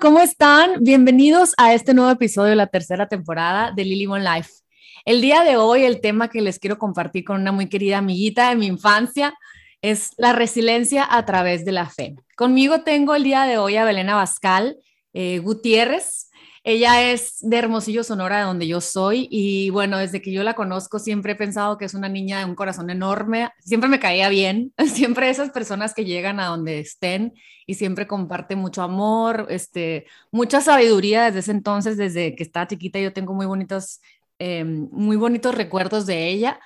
¿cómo están? Bienvenidos a este nuevo episodio de la tercera temporada de Lily Mon Life. El día de hoy, el tema que les quiero compartir con una muy querida amiguita de mi infancia es la resiliencia a través de la fe. Conmigo tengo el día de hoy a Belén Abascal eh, Gutiérrez. Ella es de Hermosillo, Sonora, de donde yo soy, y bueno, desde que yo la conozco siempre he pensado que es una niña de un corazón enorme, siempre me caía bien, siempre esas personas que llegan a donde estén y siempre comparte mucho amor, este, mucha sabiduría desde ese entonces, desde que estaba chiquita, yo tengo muy bonitos, eh, muy bonitos recuerdos de ella.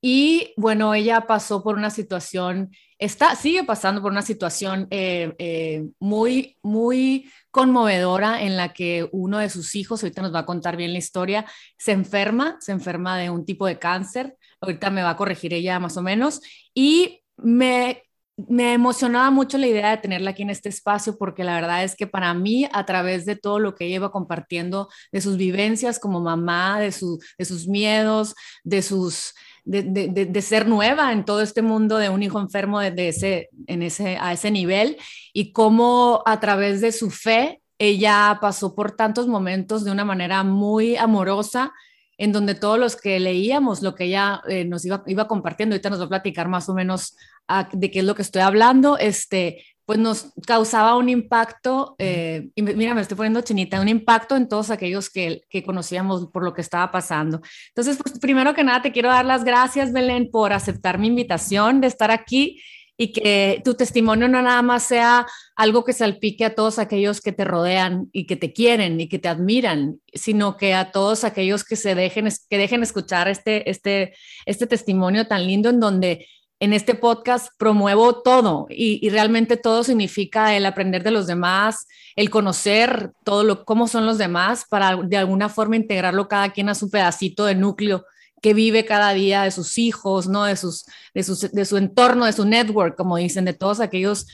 Y bueno, ella pasó por una situación, está, sigue pasando por una situación eh, eh, muy, muy conmovedora en la que uno de sus hijos, ahorita nos va a contar bien la historia, se enferma, se enferma de un tipo de cáncer, ahorita me va a corregir ella más o menos, y me me emocionaba mucho la idea de tenerla aquí en este espacio porque la verdad es que para mí, a través de todo lo que ella iba compartiendo, de sus vivencias como mamá, de, su, de sus miedos, de sus, de, ser nueva en todo este mundo de un hijo enfermo de, ese, en ese, a ese nivel y cómo a través de su fe ella pasó por tantos momentos de una manera muy amorosa en donde todos los que leíamos lo que ella eh, nos iba, iba compartiendo, ahorita nos va a platicar más o menos ah, de qué es lo que estoy hablando, este, pues nos causaba un impacto, eh, y mira, me estoy poniendo chinita, un impacto en todos aquellos que, que conocíamos por lo que estaba pasando. Entonces, pues primero que nada, te quiero dar las gracias, Belén, por aceptar mi invitación de estar aquí y que tu testimonio no nada más sea algo que salpique a todos aquellos que te rodean y que te quieren y que te admiran, sino que a todos aquellos que se dejen, que dejen escuchar este, este, este testimonio tan lindo en donde en este podcast promuevo todo y, realmente todo significa el aprender de los demás, el conocer todo lo, cómo son los demás para de alguna forma integrarlo cada quien a su pedacito de núcleo que vive cada día de sus hijos, ¿no? de, sus, de, de su entorno, de su network, como dicen, de todos aquellos,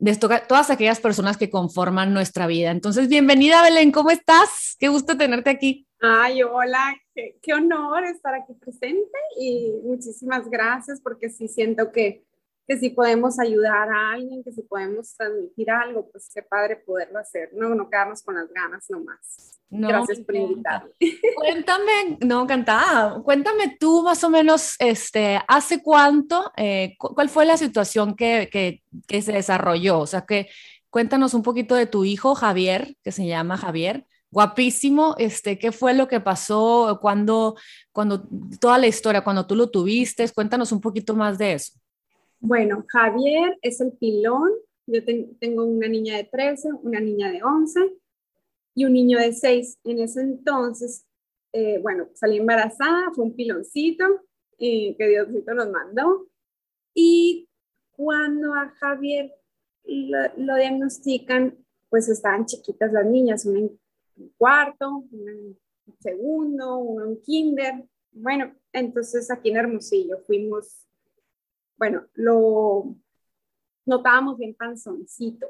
de todas aquellas personas que conforman nuestra vida. Entonces, bienvenida Belén, ¿cómo estás? Qué gusto tenerte aquí. Ay, hola, qué, honor estar aquí presente y muchísimas gracias porque sí siento que, que si podemos ayudar a alguien, que si podemos transmitir algo, pues qué padre poderlo hacer, no, no quedarnos con las ganas nomás. gracias por invitarme. Cuéntame, no, encantada, cuéntame tú más o menos, este, ¿hace cuánto, eh, cuál fue la situación que, que, que se desarrolló? O sea, que cuéntanos un poquito de tu hijo Javier, que se llama Javier guapísimo, este, ¿qué fue lo que pasó cuando, cuando, toda la historia, cuando tú lo tuviste? Cuéntanos un poquito más de eso. Bueno, Javier es el pilón. Yo tengo una niña de 13, una niña de 11 y un niño de 6. En ese entonces, eh, bueno, salí embarazada, fue un piloncito que Diosito nos mandó. Y cuando a Javier lo, lo diagnostican, pues estaban chiquitas las niñas, una un cuarto, un segundo, un kinder. Bueno, entonces aquí en Hermosillo fuimos, bueno, lo notábamos bien panzoncito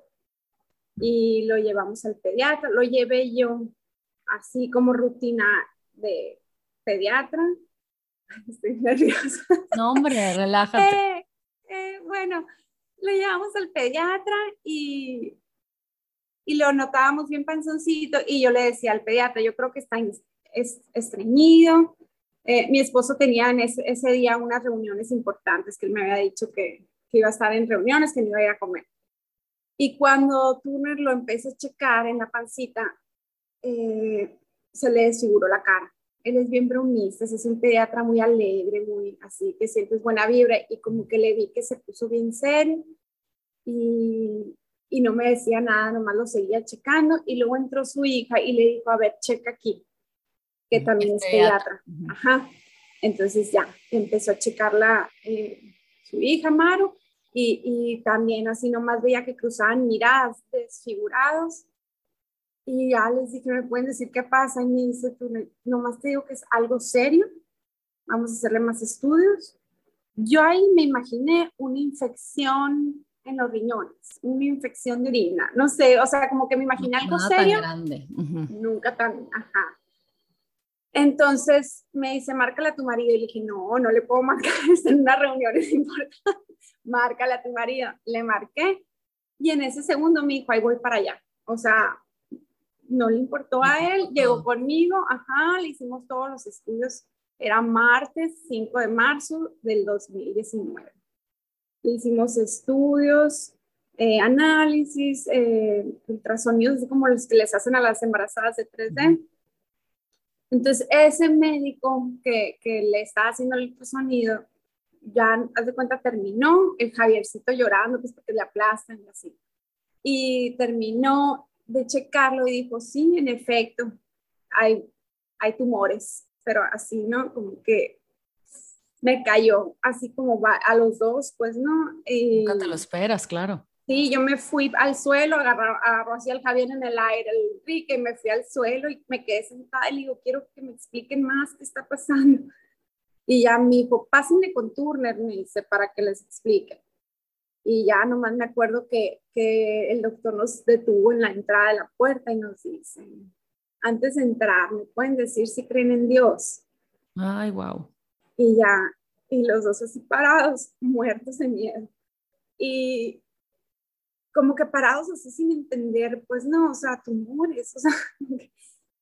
y lo llevamos al pediatra. Lo llevé yo así como rutina de pediatra. Estoy nerviosa. No, hombre, relájate. Eh, eh, bueno, lo llevamos al pediatra y y lo notábamos bien panzoncito y yo le decía al pediatra, yo creo que está estreñido. Eh, mi esposo tenía en ese, ese, día unas reuniones importantes que él me había dicho que, que, iba a estar en reuniones, que no iba a ir a comer. Y cuando Turner lo empezó a checar en la pancita, eh, se le desfiguró la cara. Él es bien bromista, es un pediatra muy alegre, muy así, que sientes buena vibra y como que le vi que se puso bien serio y, y no me decía nada, nomás lo seguía checando y luego entró su hija y le dijo, a ver, checa aquí, que también es pediatra. Ajá. Entonces ya empezó a checarla eh, su hija, Maru, y, y, también así nomás veía que cruzaban miradas desfigurados. Y ya les dije, ¿me pueden decir qué pasa? Y me dice, tú nomás te digo que es algo serio, vamos a hacerle más estudios. Yo ahí me imaginé una infección en los riñones, una infección de orina, no sé, o sea, como que me imaginé algo serio. Tan grande. Nunca tan, ajá. Entonces me dice, márcale a tu marido. Y le dije, no, no le puedo marcar, en una reunión es importante. márcale a tu marido. Le marqué y en ese segundo me dijo, ahí voy para allá. O sea, no le importó a él, llegó conmigo, ajá, le hicimos todos los estudios, era martes 5 de marzo del 2019. Le hicimos estudios, eh, análisis, eh, ultrasonidos, como los que les hacen a las embarazadas de 3D. Entonces, ese médico que, que le estaba haciendo el ultrasonido, ya, haz de cuenta, terminó, el Javiercito llorando, pues porque le aplastan y así. Y terminó de checarlo y dijo, sí, en efecto, hay, hay tumores, pero así, ¿no? Como que me cayó, así como va a los dos, pues, ¿no? Y, Nunca te lo esperas, claro. Sí, yo me fui al suelo, agarró, agarró así al Javier en el aire, el Enrique, me fui al suelo y me quedé sentada y le digo, quiero que me expliquen más qué está pasando. Y ya me dijo, pásenme con Turner, me dice, para que les explique. Y ya nomás me acuerdo que, que el doctor nos detuvo en la entrada de la puerta y nos dice, antes de entrar, ¿me pueden decir si creen en Dios? Ay, wow. Y ya, y los dos así parados, muertos de miedo. Y como que parados así sin entender, pues no, o sea, tumores, o sea,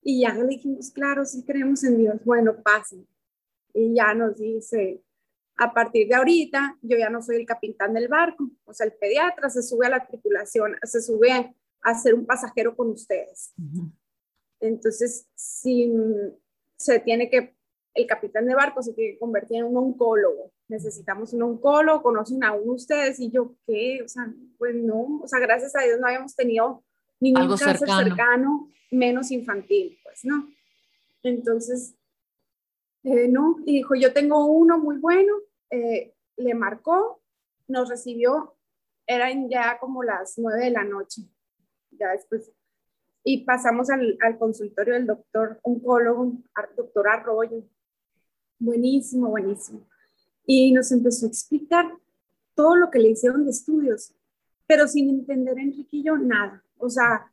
y ya le dijimos, claro, sí creemos en Dios, bueno, pasen. Y ya nos dice, a partir de ahorita, yo ya no soy el capitán del barco, o sea, el pediatra se sube a la tripulación, se sube a ser un pasajero con ustedes. Entonces, si se tiene que, el capitán de barco se tiene que convertir en un oncólogo, necesitamos un oncólogo, conocen a uno ustedes, y yo, ¿qué? O sea, pues no, o sea, gracias a Dios no habíamos tenido ningún Algo cáncer cercano. menos infantil, pues, ¿no? Entonces, eh, no, y dijo, yo tengo uno muy bueno, eh, le marcó, nos recibió, eran ya como las nueve de la noche, ya después, y pasamos al, consultorio del doctor oncólogo, doctor Arroyo, buenísimo, buenísimo, y nos empezó a explicar todo lo que le hicieron de estudios, pero sin entender yo nada, o sea,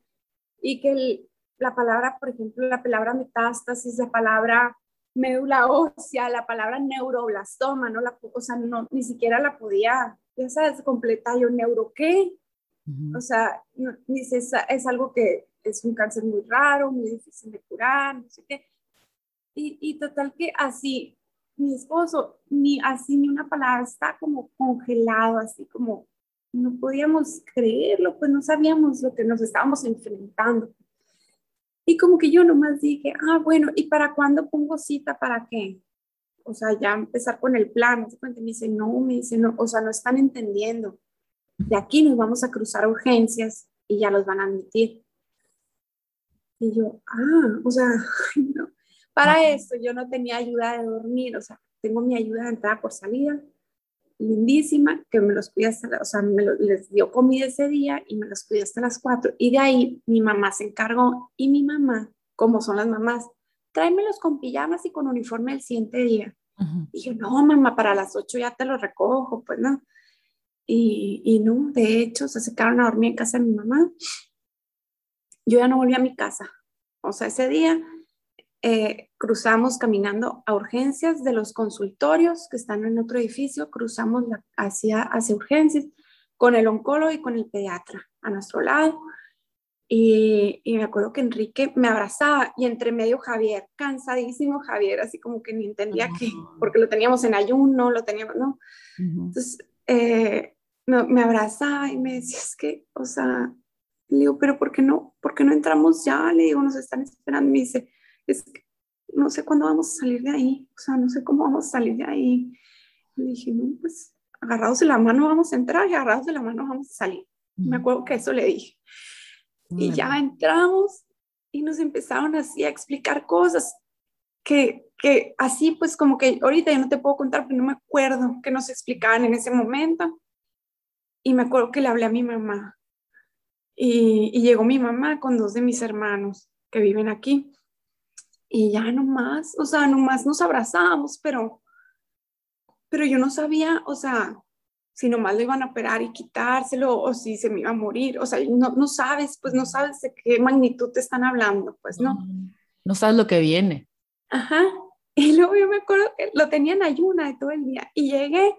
y que la palabra, por ejemplo, la palabra metástasis, la palabra médula ósea, la palabra neuroblastoma, no la, o sea, no, ni siquiera la podía, ya sabes, completar yo, ¿neuro qué? O sea, dice, es, es, algo que es un cáncer muy raro, muy difícil de curar, no sé qué. Y, y total que así, mi esposo, ni así ni una palabra, está como congelado, así como no podíamos creerlo, pues no sabíamos lo que nos estábamos enfrentando. Y como que yo nomás dije, ah, bueno, ¿y para cuándo pongo cita? ¿Para qué? O sea, ya empezar con el plan. Me dice, no, me dice, no, o sea, no están entendiendo. De aquí nos vamos a cruzar urgencias y ya los van a admitir. Y yo, ah, o sea, no. Para esto yo no tenía ayuda de dormir, o sea, tengo mi ayuda de entrada por salida, lindísima, que me los cuida hasta, o sea, me les dio comida ese día y me los cuidé hasta las 4. Y de ahí mi mamá se encargó y mi mamá, como son las mamás, tráemelos con pijamas y con uniforme el siguiente día. Y yo, no, mamá, para las 8 ya te los recojo, pues no. Y, y no, de hecho, se quedaron a dormir en casa de mi mamá. Yo ya no volví a mi casa. O sea, ese día eh, cruzamos caminando a urgencias de los consultorios que están en otro edificio, cruzamos hacia, hacia urgencias con el oncólogo y con el pediatra a nuestro lado. Y, me acuerdo que Enrique me abrazaba y entre medio Javier, cansadísimo Javier, así como que ni entendía que, porque lo teníamos en ayuno, lo teníamos, ¿no? Entonces, eh, me abrazaba y me decía, es que, o sea, le digo, pero ¿por qué no, por qué no entramos ya? Le digo, nos están esperando. Me dice, es que no sé cuándo vamos a salir de ahí, o sea, no sé cómo vamos a salir de ahí. Y dije, no, pues agarrados de la mano vamos a entrar y agarrados de la mano vamos a salir. Me acuerdo que eso le dije. Y ya entramos y nos empezaron así a explicar cosas que, que así pues como que ahorita ya no te puedo contar porque no me acuerdo que nos explicaban en ese momento. Y me acuerdo que le hablé a mi mamá. Y, y llegó mi mamá con dos de mis hermanos que viven aquí. Y ya nomás, o sea, nomás nos abrazamos, pero, pero yo no sabía, o sea, si nomás lo iban a operar y quitárselo o si se me iba a morir, o sea, no, no sabes, pues no sabes de qué magnitud te están hablando, pues no. No sabes lo que viene. Ajá. Y luego yo me acuerdo que lo tenía en ayuna de todo el día y llegué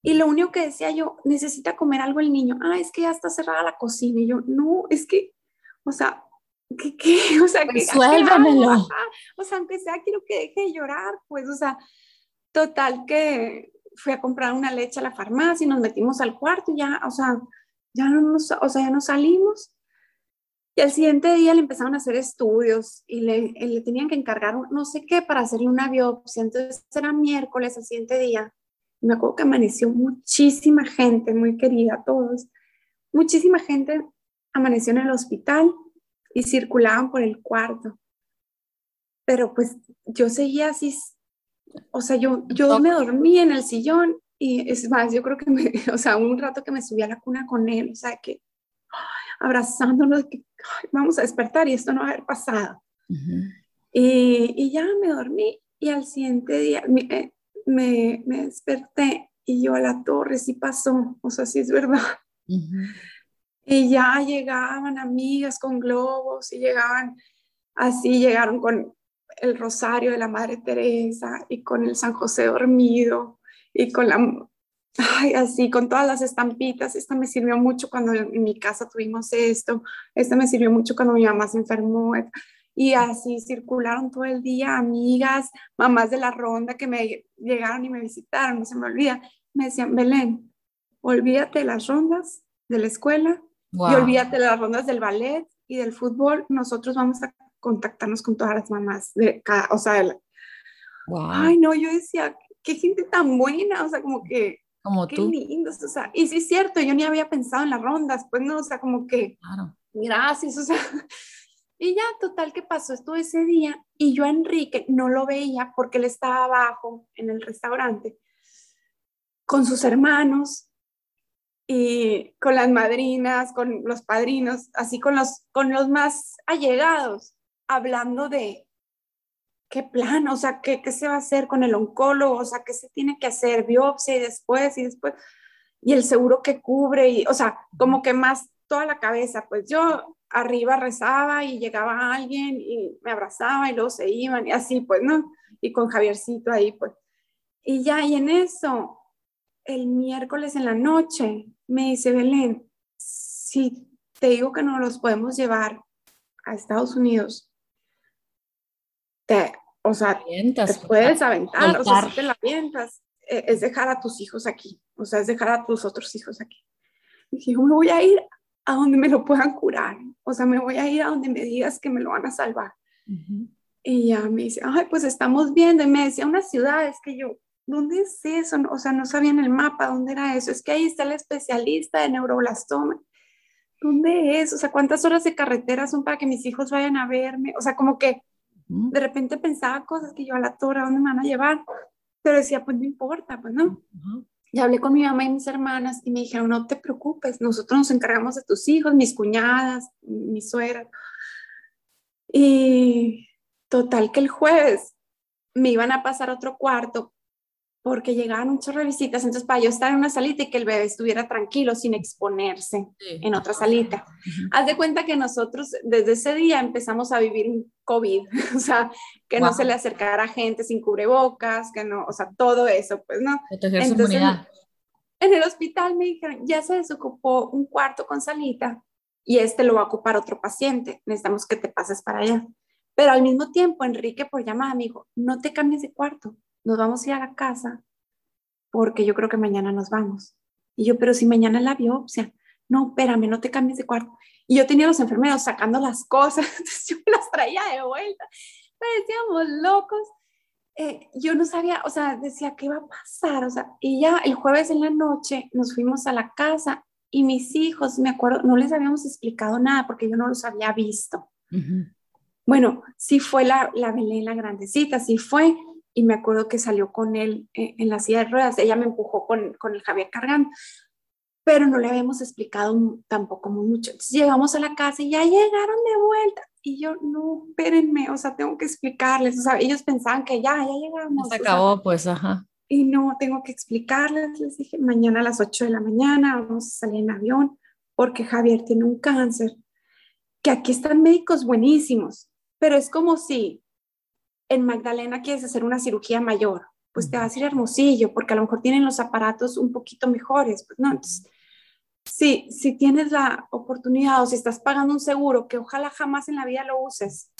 y lo único que decía yo, necesita comer algo el niño. Ah, es que ya está cerrada la cocina. Y yo, no, es que, o sea, ¿qué, qué? O sea, pues suélvamelo. O sea, aunque sea, quiero que deje de llorar, pues, o sea, total que fui a comprar una leche a la farmacia y nos metimos al cuarto y ya, o sea, ya no nos, o sea, ya no salimos. Y al siguiente día le empezaron a hacer estudios y le, le tenían que encargar no sé qué para hacerle una biopsia. Entonces era miércoles, al siguiente día. me acuerdo que amaneció muchísima gente, muy querida, todos. Muchísima gente amaneció en el hospital y circulaban por el cuarto. Pero pues yo seguía así, o sea, yo, yo me dormí en el sillón y es más, yo creo que, me, o sea, un rato que me subí a la cuna con él, o sea, que abrazándonos, que vamos a despertar y esto no va a haber pasado. y, y, ya me dormí y al siguiente día me, eh, me, me, desperté y yo a la torre, sí pasó, o sea, sí es verdad. Y ya llegaban amigas con globos y llegaban así, llegaron con el rosario de la Madre Teresa y con el San José dormido y con la, ay, así, con todas las estampitas. Esta me sirvió mucho cuando en mi casa tuvimos esto, esta me sirvió mucho cuando mi mamá se enfermó. Y así circularon todo el día amigas, mamás de la ronda que me llegaron y me visitaron, no se me olvida. Me decían, Belén, olvídate de las rondas de la escuela y olvídate de las rondas del ballet y del fútbol. Nosotros vamos a contactarnos con todas las mamás de cada, o sea, ay, no, yo decía, qué gente tan buena, o sea, como que, como qué tú. lindos, o sea, y sí es cierto, yo ni había pensado en las rondas, pues no, o sea, como que, claro. gracias, o sea, y ya, total, que pasó esto ese día, y yo a Enrique no lo veía porque él estaba abajo en el restaurante con sus hermanos, y con las madrinas, con los padrinos, así con los, con los más allegados, hablando de qué plan, o sea, qué, qué se va a hacer con el oncólogo, o sea, qué se tiene que hacer, biopsia y después y después, y el seguro que cubre, y, o sea, como que más toda la cabeza, pues yo arriba rezaba y llegaba alguien y me abrazaba y luego se iban y así, pues, ¿no? Y con Javiercito ahí, pues. Y ya, y en eso, el miércoles en la noche, me dice Belén, si te digo que no los podemos llevar a Estados Unidos, te, o sea, te puedes aventar, o sea, si te la avientas, e, es dejar a tus hijos aquí, o sea, es dejar a tus otros hijos aquí. Y dije, me voy a ir a donde me lo puedan curar, o sea, me voy a ir a donde me digas que me lo van a salvar. Y ya me dice, ay, pues estamos viendo, y me decía una ciudad, es que yo, ¿dónde es eso? O sea, no sabía en el mapa dónde era eso. Es que ahí está el especialista de neuroblastoma. ¿Dónde es? O sea, ¿cuántas horas de carretera son para que mis hijos vayan a verme? O sea, como que de repente pensaba cosas que yo a la torre, ¿a dónde me van a llevar? Pero decía, pues no importa, pues no. Y hablé con mi mamá y mis hermanas y me dijeron, no te preocupes, nosotros nos encargamos de tus hijos, mis cuñadas, mi suegra. Y total que el jueves me iban a pasar otro cuarto porque llegaban muchas visitas, entonces para yo estar en una salita y que el bebé estuviera tranquilo sin exponerse en otra salita. Haz de cuenta que nosotros desde ese día empezamos a vivir un COVID, o sea, que no se le acercara a gente sin cubrebocas, que no, o sea, todo eso, pues no. Entonces, en el hospital me dijeron, ya se desocupó un cuarto con salita y este lo va a ocupar otro paciente, necesitamos que te pases para allá. Pero al mismo tiempo, Enrique por llamada me dijo, no te cambies de cuarto, nos vamos a ir a la casa porque yo creo que mañana nos vamos. Y yo, pero si mañana es la biopsia, no, espérame, no te cambies de cuarto. Y yo tenía los enfermeros sacando las cosas, entonces yo me las traía de vuelta. Parecíamos locos. Eh, yo no sabía, o sea, decía, ¿qué iba a pasar? O sea, y ya el jueves en la noche nos fuimos a la casa y mis hijos, me acuerdo, no les habíamos explicado nada porque yo no los había visto. Bueno, sí fue la, la Belén, la grandecita, sí fue, y me acuerdo que salió con él eh, en la silla de ruedas, ella me empujó con, con el Javier cargando, pero no le habíamos explicado tampoco mucho. Entonces llegamos a la casa y ya llegaron de vuelta. Y yo, no, espérenme, o sea, tengo que explicarles. O sea, ellos pensaban que ya, ya llegamos. Se acabó, pues, ajá. Y no, tengo que explicarles. Les dije, mañana a las 8 de la mañana vamos a salir en avión porque Javier tiene un cáncer. Que aquí están médicos buenísimos, pero es como si en Magdalena quieres hacer una cirugía mayor, pues te vas a ir Hermosillo, porque a lo mejor tienen los aparatos un poquito mejores, pues no, entonces si, si tienes la oportunidad o si estás pagando un seguro que ojalá jamás en la vida lo uses,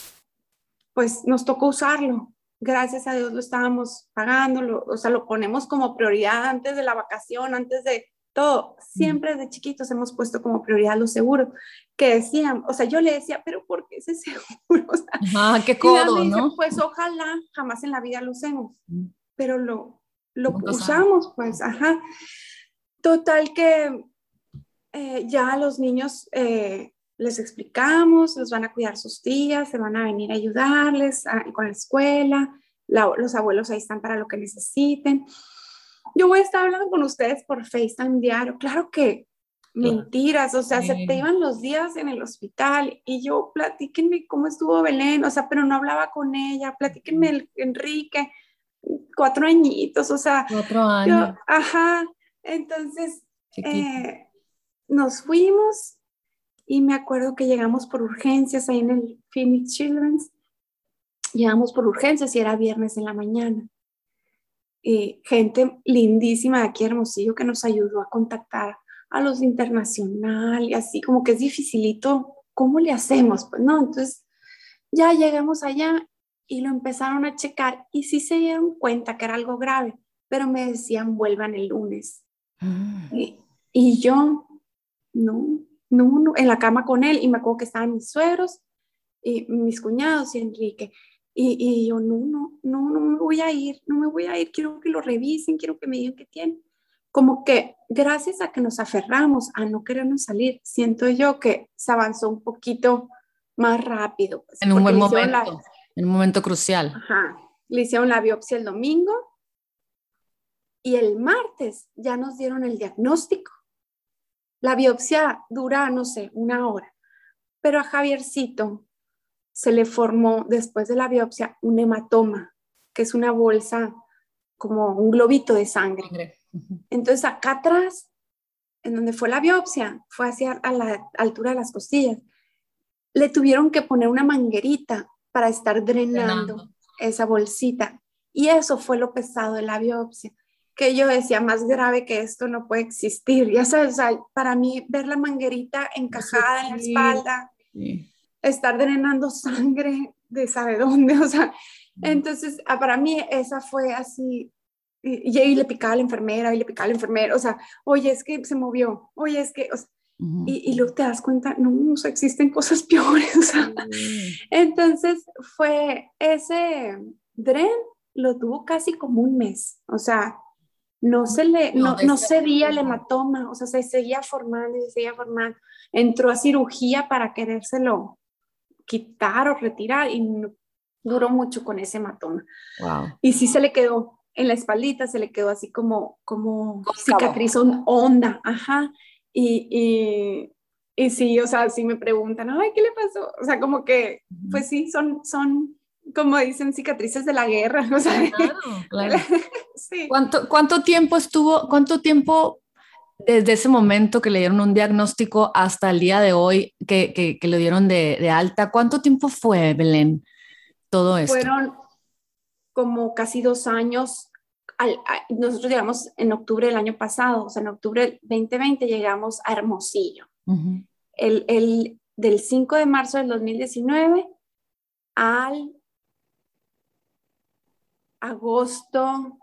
pues nos tocó usarlo. Gracias a Dios lo estábamos pagando, o sea, lo ponemos como prioridad antes de la vacación, antes de todo. Siempre desde chiquitos hemos puesto como prioridad los seguros, que decían, o sea, yo le decía, pero ¿por qué ese seguro? O qué codo, ¿no? Pues ojalá jamás en la vida lo usemos, pero lo, lo usamos, pues, ajá. Total que eh, ya a los niños eh, les explicamos, los van a cuidar sus tías, se van a venir a ayudarles con la escuela, los abuelos ahí están para lo que necesiten. Yo voy a estar hablando con ustedes por FaceTime diario. Claro que mentiras, o sea, se te iban los días en el hospital y yo, platíquenme cómo estuvo Belén, o sea, pero no hablaba con ella, platíquenme el Enrique, cuatro añitos, o sea. Cuatro años. ajá, entonces eh, nos fuimos y me acuerdo que llegamos por urgencias ahí en el Phoenix Children's, llegamos por urgencias y era viernes en la mañana. Y gente lindísima de aquí, Hermosillo, que nos ayudó a contactar a los internacionales, y así como que es dificilito, ¿cómo le hacemos? Pues no, entonces ya llegamos allá y lo empezaron a checar y sí se dieron cuenta que era algo grave, pero me decían vuelvan el lunes. Mm. Y, yo, no, no, no, en la cama con él y me acuerdo que estaban mis suegros y mis cuñados y Enrique. Y, y, yo, no, no, no, no me voy a ir, no me voy a ir, quiero que lo revisen, quiero que me digan qué tiene. Como que gracias a que nos aferramos a no querernos salir, siento yo que se avanzó un poquito más rápido. Pues, en un buen momento, en un momento crucial. Ajá. Le hicieron la biopsia el domingo y el martes ya nos dieron el diagnóstico. La biopsia dura, no sé, una hora, pero a Javiercito se le formó después de la biopsia un hematoma, que es una bolsa como un globito de sangre. Entonces acá atrás, en donde fue la biopsia, fue hacia a la altura de las costillas. Le tuvieron que poner una manguerita para estar drenando esa bolsita. Y eso fue lo pesado de la biopsia, que yo decía, más grave que esto no puede existir. Ya sabes, para mí ver la manguerita encajada en la espalda, estar drenando sangre de sabe dónde, o sea, entonces ah, para mí esa fue así y, ahí le picaba a la enfermera, y le picaba a la enfermera, o sea, oye, es que se movió, oye, es que, y, y, luego te das cuenta, no, o sea, existen cosas peores, o sea, entonces fue ese dren, lo tuvo casi como un mes, o sea, no se le, no, no, cedía el hematoma, o sea, se seguía formando y se seguía formando, entró a cirugía para querérselo quitar o retirar y duró mucho con ese hematoma. Wow. Y sí se le quedó, en la espaldita se le quedó así como, como cicatriz honda, ajá. Y, y, y, sí, o sea, sí me preguntan, ay, ¿qué le pasó? O sea, como que, pues sí, son, son, como dicen, cicatrices de la guerra, o sea. Claro, claro. sí. ¿Cuánto, ¿Cuánto tiempo estuvo, cuánto tiempo desde ese momento que le dieron un diagnóstico hasta el día de hoy que, que, que le dieron de, de, alta, ¿cuánto tiempo fue, Belén, todo esto? Fueron como casi dos años. Al, nosotros llegamos en octubre del año pasado, o sea, en octubre del 2020 llegamos a Hermosillo. el, el, del 5 de marzo del 2019 al agosto,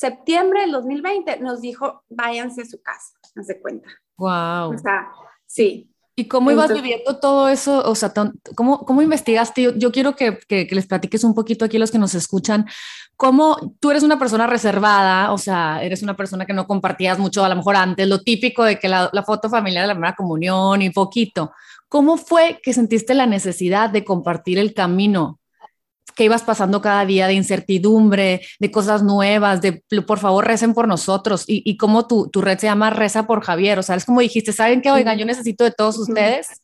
septiembre del 2020 nos dijo, váyanse a su casa, se cuenta. Wow. O sea, sí, ¿Y cómo ibas viviendo todo eso? O sea, ¿cómo, cómo investigaste? Yo, yo quiero que, que, les platiques un poquito aquí a los que nos escuchan. ¿Cómo tú eres una persona reservada? O sea, eres una persona que no compartías mucho, a lo mejor antes, lo típico de que la, la foto familiar de la primera comunión y poquito. ¿Cómo fue que sentiste la necesidad de compartir el camino que ibas pasando cada día de incertidumbre, de cosas nuevas, de por favor recen por nosotros y, y como tu, tu, red se llama Reza por Javier, o sea, es como dijiste, ¿saben qué? Oigan, yo necesito de todos ustedes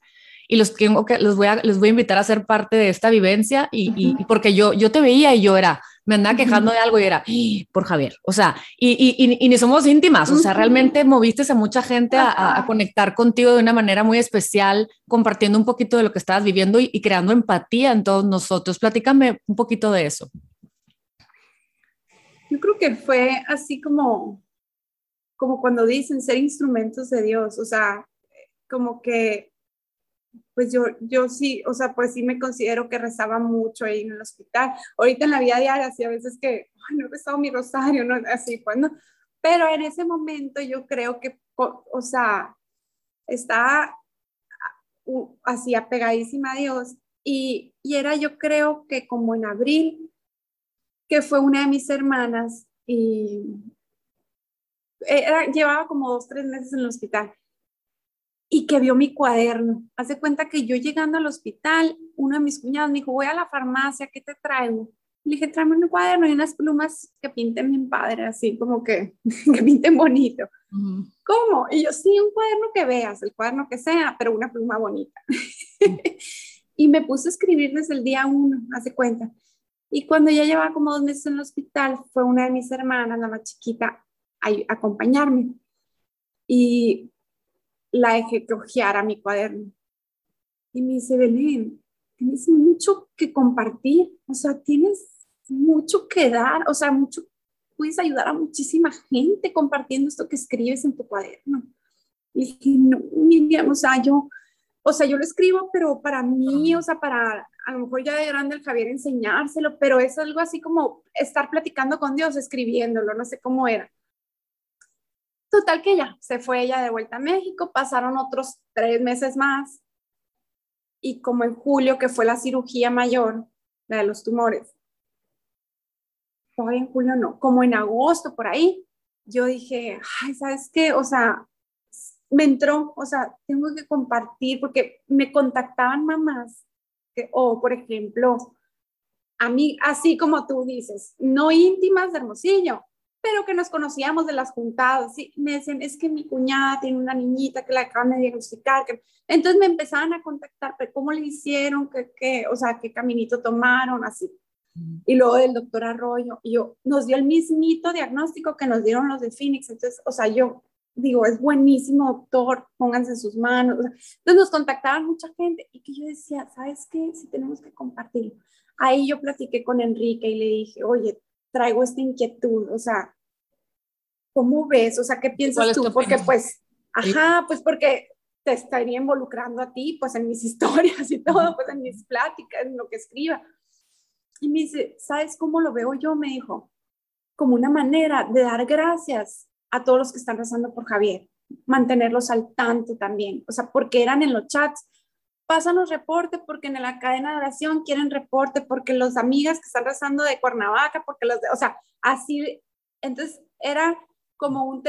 y los que, los voy a, los voy a invitar a ser parte de esta vivencia y, y, porque yo, yo te veía y yo era, me andaba quejando de algo y era, por Javier, o sea, y, y, y, ni somos íntimas, o sea, realmente moviste a mucha gente a, a, conectar contigo de una manera muy especial, compartiendo un poquito de lo que estabas viviendo y, creando empatía en todos nosotros. Platícame un poquito de eso. Yo creo que fue así como como cuando dicen ser instrumentos de Dios, o sea, como que, pues yo, yo sí, o sea, pues sí me considero que rezaba mucho ahí en el hospital. Ahorita en la vida diaria, sí, a veces que, no he rezado mi rosario, no, así, pues, ¿no? Pero en ese momento yo creo que, o, sea, estaba así apegadísima a Dios y, y era yo creo que como en abril, que fue una de mis hermanas y llevaba como dos, tres meses en el hospital y que vio mi cuaderno. Hace cuenta que yo llegando al hospital, uno de mis cuñados me dijo, voy a la farmacia, ¿qué te traigo? Le dije, tráeme un cuaderno y unas plumas que pinten bien padre, así como que, que pinten bonito. ¿Cómo? Y yo, sí, un cuaderno que veas, el cuaderno que sea, pero una pluma bonita. y me puse a escribir desde el día uno, hace cuenta. Y cuando ya llevaba como dos meses en el hospital, fue una de mis hermanas, la más chiquita, a, acompañarme. Y la dejé que ojeara mi cuaderno. Y me dice, Belén, tienes mucho que compartir, o sea, tienes mucho que dar, o sea, mucho, puedes ayudar a muchísima gente compartiendo esto que escribes en tu cuaderno. Y dije, no, Miriam, o sea, yo, o sea, yo lo escribo, pero para mí, o sea, para a lo mejor ya de grande el Javier enseñárselo, pero es algo así como estar platicando con Dios, escribiéndolo, no sé cómo era. Total que ya, se fue ella de vuelta a México, pasaron otros tres meses más y como en julio, que fue la cirugía mayor, la de los tumores, todavía en julio no, como en agosto por ahí, yo dije, ay, ¿sabes qué? O sea, me entró, o sea, tengo que compartir porque me contactaban mamás, que, o por ejemplo, a mí, así como tú dices, no íntimas de Hermosillo, pero que nos conocíamos de las juntadas, ¿sí? me decían, es que mi cuñada tiene una niñita que la acaban de diagnosticar, que... entonces me empezaban a contactar, pero ¿cómo le hicieron? ¿Qué, qué, o sea, qué caminito tomaron? Así. Y luego del doctor Arroyo, y yo, nos dio el mismito diagnóstico que nos dieron los de Phoenix, entonces, o sea, yo digo, es buenísimo, doctor, pónganse en sus manos. entonces nos contactaban mucha gente y que yo decía, ¿sabes qué? Si tenemos que compartirlo. Ahí yo platiqué con Enrique y le dije, oye, traigo esta inquietud, o sea, ¿cómo ves? O sea, ¿qué piensas tú? Porque pues, ajá, pues porque te estaría involucrando a ti, pues en mis historias y todo, pues en mis pláticas, en lo que escriba. Y me dice, ¿sabes cómo lo veo yo? Me dijo, como una manera de dar gracias a todos los que están rezando por Javier, mantenerlos al tanto también, o sea, porque eran en los chats, pásanos reporte porque en la cadena de oración quieren reporte, porque los amigas que están rezando de Cuernavaca, porque los de, o sea, así, entonces era como un,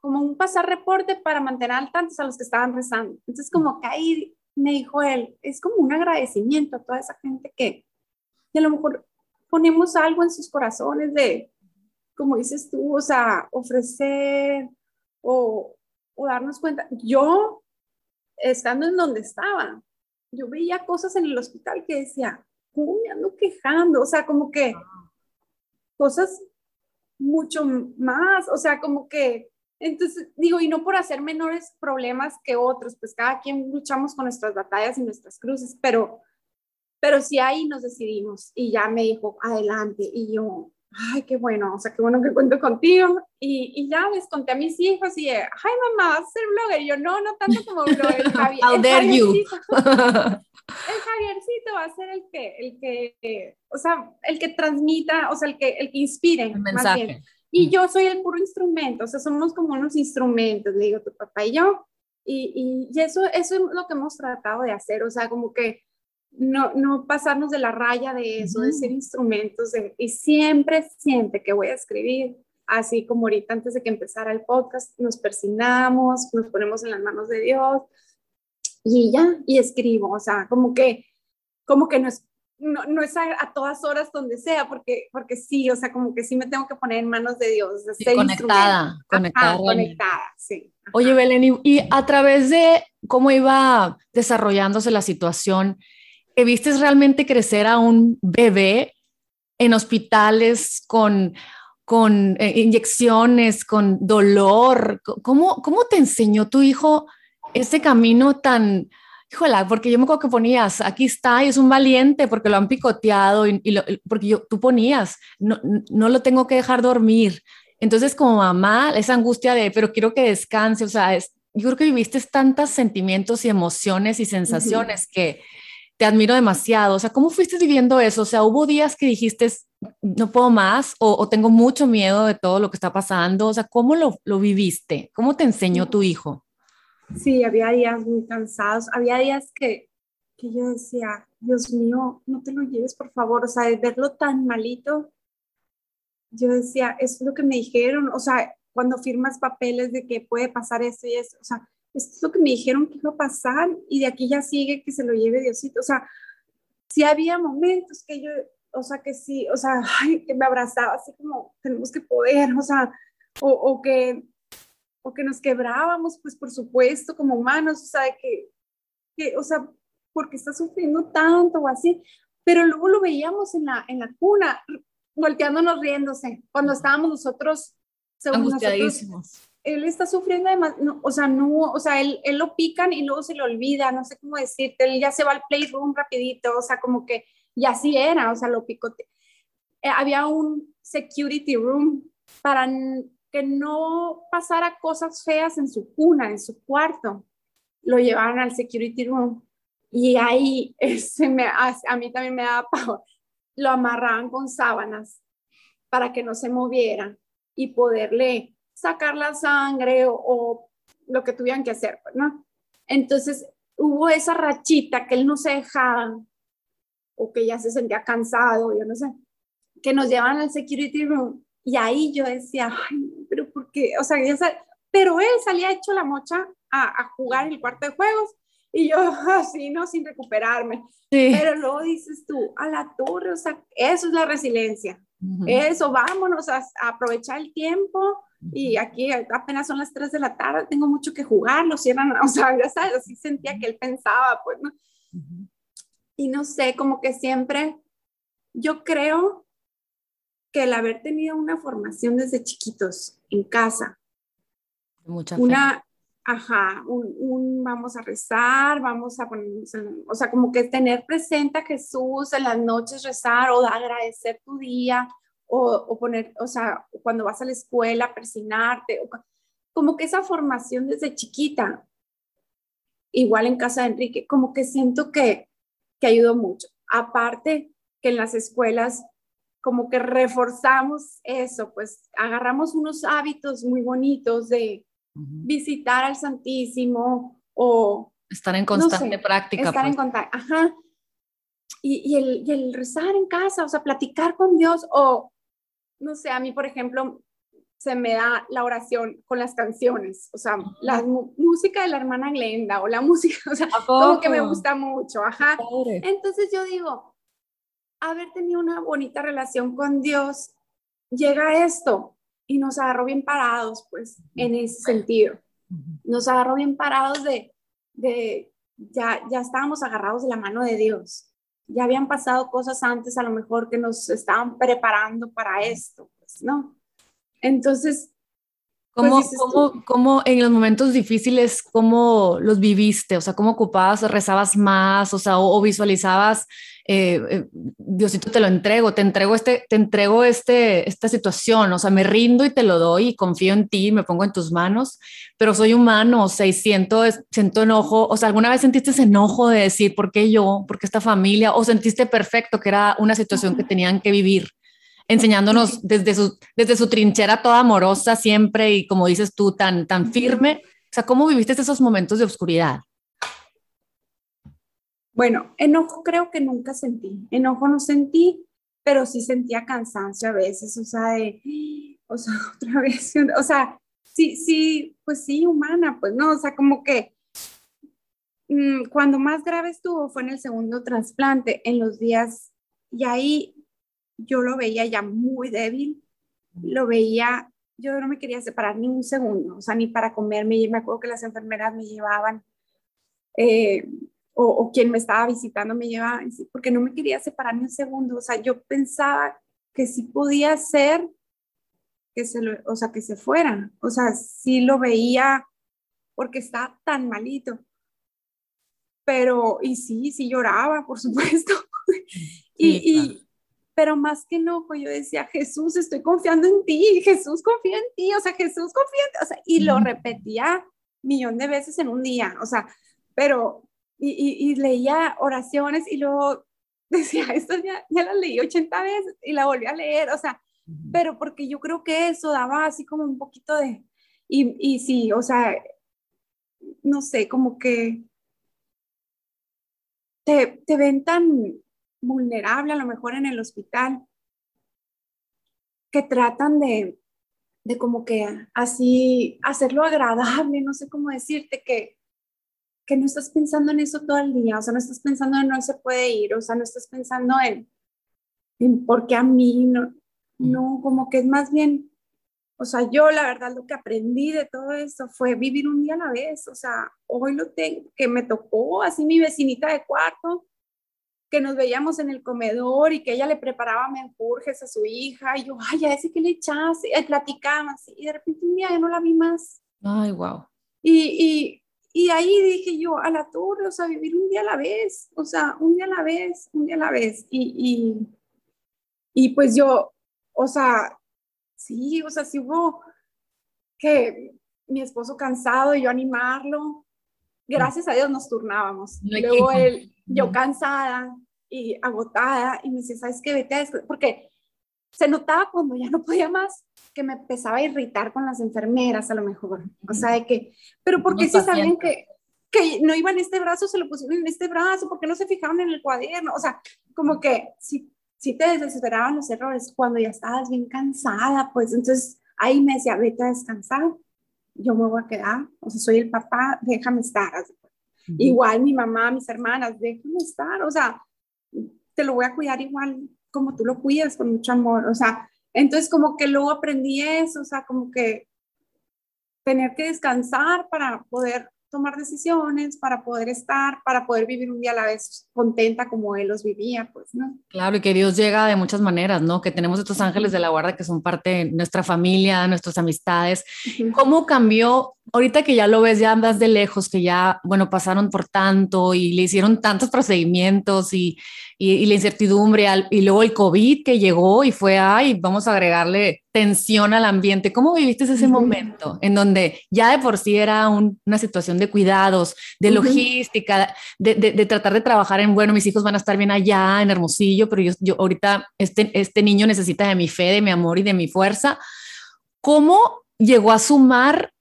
como un pasar reporte para mantener al tanto a los que estaban rezando. Entonces, como que ahí me dijo él, es como un agradecimiento a toda esa gente que, que a lo mejor ponemos algo en sus corazones de, como dices tú, o sea, ofrecer o, o darnos cuenta. Yo, estando en donde estaba, yo veía cosas en el hospital que decía, ¿cómo me ando quejando? O sea, como que cosas mucho más, o sea, como que, entonces digo, y no por hacer menores problemas que otros, pues cada quien luchamos con nuestras batallas y nuestras cruces, pero, pero sí ahí nos decidimos y ya me dijo, adelante, y yo, ay, qué bueno, o sea, qué bueno que cuento contigo. Y, y ya les conté a mis hijos y, ay, mamá, ¿vas a ser blogger? Y yo, no, no tanto como blogger, Javier. How dare you. el Javiercito va a ser el que, el que, o sea, el que transmita, o sea, el que, el que inspire. El mensaje. Y yo soy el puro instrumento, o sea, somos como unos instrumentos, le digo, tu papá y yo. Y, y, eso, eso es lo que hemos tratado de hacer, o sea, como que no, no pasarnos de la raya de eso, de ser instrumentos. y siempre, siempre que voy a escribir, así como ahorita antes de que empezara el podcast, nos persignamos, nos ponemos en las manos de Dios y ya, y escribo, o sea, como que, como que no es, no, no es a, todas horas donde sea, porque, porque sí, o sea, como que sí me tengo que poner en manos de Dios. De conectada, conectada. conectada, sí. Oye, Belén, y a través de cómo iba desarrollándose la situación, que viste realmente crecer a un bebé en hospitales con, con eh, inyecciones, con dolor. ¿Cómo, ¿Cómo te enseñó tu hijo ese camino tan, híjola, porque yo me acuerdo que ponías, aquí está y es un valiente porque lo han picoteado y, porque yo, tú ponías, no, no lo tengo que dejar dormir, Entonces, como mamá, esa angustia de, pero quiero que descanse, o sea, es, yo creo que viviste tantos sentimientos y emociones y sensaciones que te admiro demasiado. O sea, ¿cómo fuiste viviendo eso? O sea, ¿hubo días que dijiste, no puedo más o, tengo mucho miedo de todo lo que está pasando? O sea, ¿cómo lo, lo viviste? ¿Cómo te enseñó tu hijo? Sí, había días muy cansados, había días que, que yo decía, Dios mío, no te lo lleves, por favor, o sea, de verlo tan malito, yo decía, es lo que me dijeron, o sea, cuando firmas papeles de que puede pasar esto y eso, o sea, esto es lo que me dijeron que iba a pasar y de aquí ya sigue que se lo lleve Diosito, o sea, sí había momentos que yo, o sea, que sí, o sea, ay, que me abrazaba así como, tenemos que poder, o sea, o, o que, o que nos quebrábamos, pues por supuesto, como humanos, o sea, que, que o sea, porque está sufriendo tanto o así, pero luego lo veíamos en la, en la cuna, volteándonos riéndose, cuando estábamos nosotros, según nosotros, él está sufriendo además, o sea, no, o sea, él, él, lo pican y luego se le olvida, no sé cómo decirte, él ya se va al playroom rapidito, o sea, como que ya así era, o sea, lo picote. Eh, había un security room para que no pasara cosas feas en su cuna, en su cuarto. Lo llevaron al security room y ahí ese me, a mí también me daba pavor lo amarraban con sábanas para que no se moviera y poderle sacar la sangre o, lo que tuvieran que hacer, pues, ¿no? Entonces hubo esa rachita que él no se dejaba o que ya se sentía cansado, yo no sé, que nos llevan al security room y ahí yo decía, ay, pero ¿por qué? O sea, ya pero él salía hecho la mocha a, a jugar en el cuarto de juegos y yo así, ¿no? Sin recuperarme. Pero luego dices tú, a la torre, o sea, eso es la resiliencia. Eso, vámonos a, aprovechar el tiempo. Y aquí apenas son las 3 de la tarde, tengo mucho que jugar, lo cierran, o sea, ya sabes, así sentía que él pensaba, pues, ¿no? Y no sé, como que siempre, yo creo que el haber tenido una formación desde chiquitos en casa, Mucha una, ajá, un, vamos a rezar, vamos a poner, o sea, como que tener presente a Jesús en las noches, rezar o agradecer tu día, o, poner, o sea, cuando vas a la escuela, persinarte, o, como que esa formación desde chiquita, igual en casa de Enrique, como que siento que, que ayudó mucho. Aparte que en las escuelas como que reforzamos eso, pues agarramos unos hábitos muy bonitos de, visitar al Santísimo o... Estar en constante práctica. Estar en pues. contacto, ajá. Y, el, y, el, rezar en casa, o sea, platicar con Dios o, no sé, a mí, por ejemplo, se me da la oración con las canciones, o sea, la música de la hermana Glenda o la música, o sea, como que me gusta mucho, ajá. Entonces yo digo, haber tenido una bonita relación con Dios, llega esto, y nos agarró bien parados, pues, en ese sentido. Nos agarró bien parados de, de ya, ya estábamos agarrados de la mano de Dios. Ya habían pasado cosas antes, a lo mejor, que nos estaban preparando para esto, pues, ¿no? Entonces, pues, ¿Cómo, cómo, cómo, en los momentos difíciles, cómo los viviste? O sea, ¿cómo ocupabas, rezabas más? O sea, o, visualizabas, eh, eh, Diosito, te lo entrego, te entrego, este, te entrego este, esta situación, o sea, me rindo y te lo doy y confío en ti, me pongo en tus manos, pero soy humano, o sea, y siento, siento enojo, o sea, ¿alguna vez sentiste ese enojo de decir, ¿por qué yo? ¿Por qué esta familia? ¿O sentiste perfecto que era una situación que tenían que vivir? Enseñándonos desde su, desde su trinchera toda amorosa siempre y como dices tú, tan, tan firme. O sea, ¿cómo viviste esos momentos de oscuridad? Bueno, enojo creo que nunca sentí. Enojo no sentí, pero sí sentía cansancio a veces, o sea, de, o sea, otra vez, o sea, sí, sí, pues sí, humana, pues no, o sea, como que mm, cuando más grave estuvo fue en el segundo trasplante, en los días, y ahí yo lo veía ya muy débil, lo veía, yo no me quería separar ni un segundo, o sea, ni para comerme, me acuerdo que las enfermeras me llevaban, eh, o, quien me estaba visitando me llevaba, porque no me quería separar ni un segundo, o sea, yo pensaba que sí podía ser que se lo, o sea, que se fuera, o sea, sí lo veía porque estaba tan malito, pero, y sí, sí lloraba, por supuesto, y, pero más que enojo, yo decía, Jesús, estoy confiando en ti, Jesús confía en ti, o sea, Jesús confía en ti, o sea, y lo repetía millón de veces en un día, o sea, pero, y, y, leía oraciones y luego decía, esto ya, ya la leí 80 veces y la volví a leer, o sea, pero porque yo creo que eso daba así como un poquito de, y, y sí, o sea, no sé, como que te, te ven tan vulnerable a lo mejor en el hospital, que tratan de, de como que así hacerlo agradable, no sé cómo decirte, que, que no estás pensando en eso todo el día, o sea, no estás pensando en no se puede ir, o sea, no estás pensando en, en por qué a mí, no, no, como que es más bien, o sea, yo la verdad lo que aprendí de todo esto fue vivir un día a la vez, o sea, hoy lo tengo, que me tocó así mi vecinita de cuarto, que nos veíamos en el comedor y que ella le preparaba menjurjes a su hija y yo, ay, a ese que le echaste, y platicábamos y de repente un día ya no la vi más. Ay, wow. Y, y, y ahí dije yo, a la torre, o sea, vivir un día a la vez, o sea, un día a la vez, un día a la vez. Y, y, y pues yo, o sea, sí, o sea, sí hubo que mi esposo cansado y yo animarlo. Gracias a Dios nos turnábamos. Luego él, yo cansada y agotada y me decía, ¿sabes qué? Vete a porque se notaba cuando ya no podía más que me empezaba a irritar con las enfermeras a lo mejor, o sea, de que, pero porque si sabían que, que no iba en este brazo, se lo pusieron en este brazo, porque no se fijaron en el cuaderno, o sea, como que si, si te desesperaban los errores cuando ya estabas bien cansada, pues entonces ahí me decía, vete a descansar, yo me voy a quedar, o sea, soy el papá, déjame estar, Igual mi mamá, mis hermanas, déjame estar, o sea, te lo voy a cuidar igual como tú lo cuidas, con mucho amor, o sea, entonces como que luego aprendí eso, o sea, como que tener que descansar para poder tomar decisiones, para poder estar, para poder vivir un día a la vez contenta como él los vivía, pues, ¿no? Claro, y que Dios llega de muchas maneras, ¿no? Que tenemos estos ángeles de la guarda que son parte de nuestra familia, nuestras amistades. ¿Cómo cambió ahorita que ya lo ves ya más de lejos, que ya, bueno, pasaron por tanto y le hicieron tantos procedimientos y, y, la incertidumbre y luego el COVID que llegó y fue, ay, vamos a agregarle tensión al ambiente. ¿Cómo viviste ese momento en donde ya de por sí era una situación de cuidados, de logística, de, de, tratar de trabajar en, bueno, mis hijos van a estar bien allá en Hermosillo, pero yo, yo ahorita, este, este niño necesita de mi fe, de mi amor y de mi fuerza. ¿Cómo llegó a sumar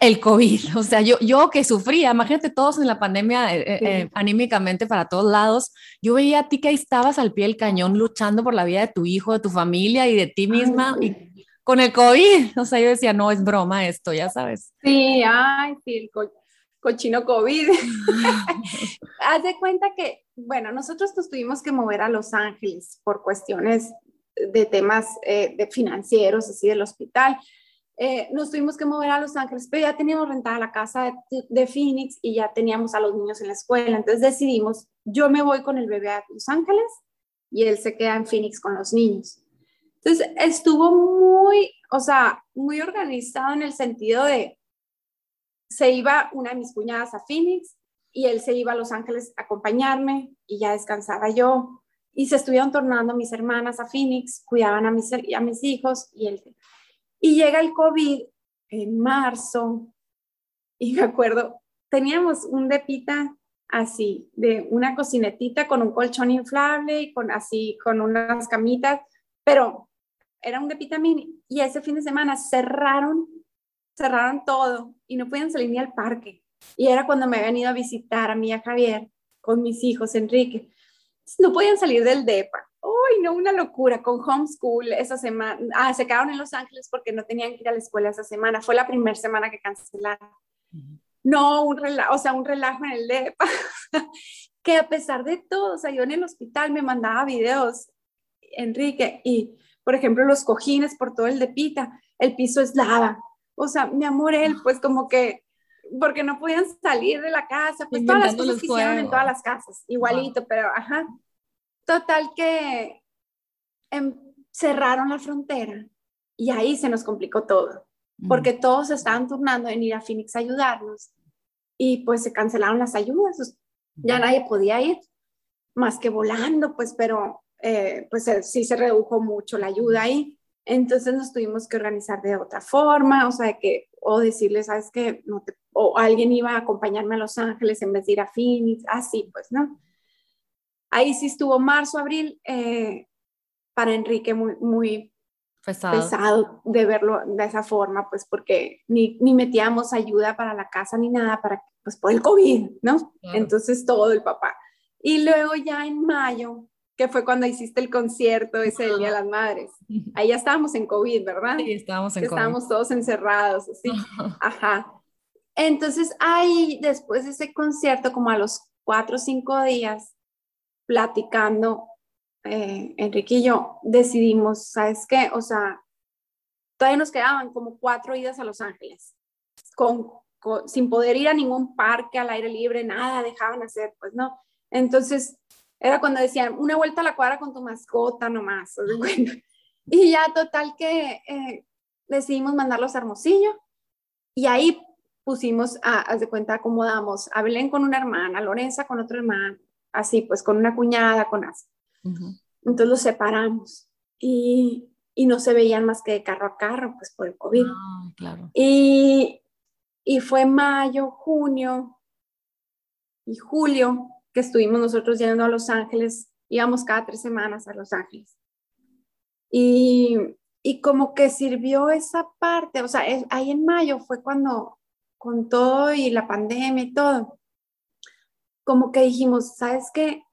el COVID. O sea, yo, yo que sufría, imagínate todos en la pandemia eh, eh, eh, anímicamente para todos lados, yo veía a ti que ahí estabas al pie del cañón luchando por la vida de tu hijo, de tu familia y de ti misma. y con el COVID, o sea, yo decía, no, es broma esto, ya sabes. Sí, ay, sí, el cochino COVID. Haz de cuenta que, bueno, nosotros nos tuvimos que mover a Los Ángeles por cuestiones de temas de financieros, así del hospital eh, nos tuvimos que mover a Los Ángeles, pero ya teníamos rentada la casa de, Phoenix y ya teníamos a los niños en la escuela. Entonces decidimos, yo me voy con el bebé a Los Ángeles y él se queda en Phoenix con los niños. Entonces estuvo muy, o sea, muy organizado en el sentido de, se iba una de mis cuñadas a Phoenix y él se iba a Los Ángeles a acompañarme y ya descansaba yo. Y se estuvieron tornando mis hermanas a Phoenix, cuidaban a mis, a mis hijos y él y llega el COVID en marzo y me acuerdo, teníamos un depita así, de una cocinetita con un colchón inflable y con así, con unas camitas, pero era un depita mini y ese fin de semana cerraron, cerraron todo y no podían salir ni al parque. Y era cuando me habían ido a visitar a mí a Javier con mis hijos, Enrique. No podían salir del DEPA. Uy, no, una locura con homeschool esa semana. Ah, se quedaron en Los Ángeles porque no tenían que ir a la escuela esa semana. Fue la primera semana que cancelaron. No, un relajo, o sea, un relajo en el DEPA. que a pesar de todo, o sea, yo en el hospital me mandaba videos, Enrique, y por ejemplo, los cojines por todo el Depita, el piso es lava. O sea, mi amor, él, pues como que porque no podían salir de la casa, pues todas las cosas que hicieron en todas las casas, igualito, pero ajá. Total que em, cerraron la frontera y ahí se nos complicó todo, porque todos estaban turnando en ir a Phoenix a ayudarnos y pues se cancelaron las ayudas, ya nadie podía ir más que volando, pues, pero eh, pues sí se redujo mucho la ayuda ahí. Entonces nos tuvimos que organizar de otra forma, o sea, que, o decirles, sabes que no o alguien iba a acompañarme a Los Ángeles en vez de ir a Phoenix, así, pues, ¿no? Ahí sí estuvo marzo, abril, eh, para Enrique muy, muy pesado. de verlo de esa forma, pues porque ni, ni, metíamos ayuda para la casa ni nada, para, pues por el COVID, ¿no? Entonces todo el papá. Y luego ya en mayo, que fue cuando hiciste el concierto ese del Día de las Madres, ahí ya estábamos en COVID, ¿verdad? Sí, estábamos en COVID. Estábamos todos encerrados, así. Ajá. Entonces ahí, después de ese concierto, como a los cuatro o cinco días, platicando, eh, Enrique y yo decidimos, ¿sabes qué? O sea, todavía nos quedaban como cuatro idas a Los Ángeles, sin poder ir a ningún parque al aire libre, nada dejaban hacer, pues no. Entonces, era cuando decían, una vuelta a la cuadra con tu mascota nomás. Y ya total que eh, decidimos mandarlos a Hermosillo y ahí pusimos, a, haz de cuenta, acomodamos a Belén con una hermana, a Lorenza con otra hermana, así pues con una cuñada, con así. Entonces los separamos y, y, no se veían más que de carro a carro, pues por el COVID. Ah, claro. Y, y fue mayo, junio y julio que estuvimos nosotros yendo a Los Ángeles, íbamos cada tres semanas a Los Ángeles. Y, y como que sirvió esa parte, o sea, ahí en mayo fue cuando con todo y la pandemia y todo, como que dijimos, ¿sabes qué?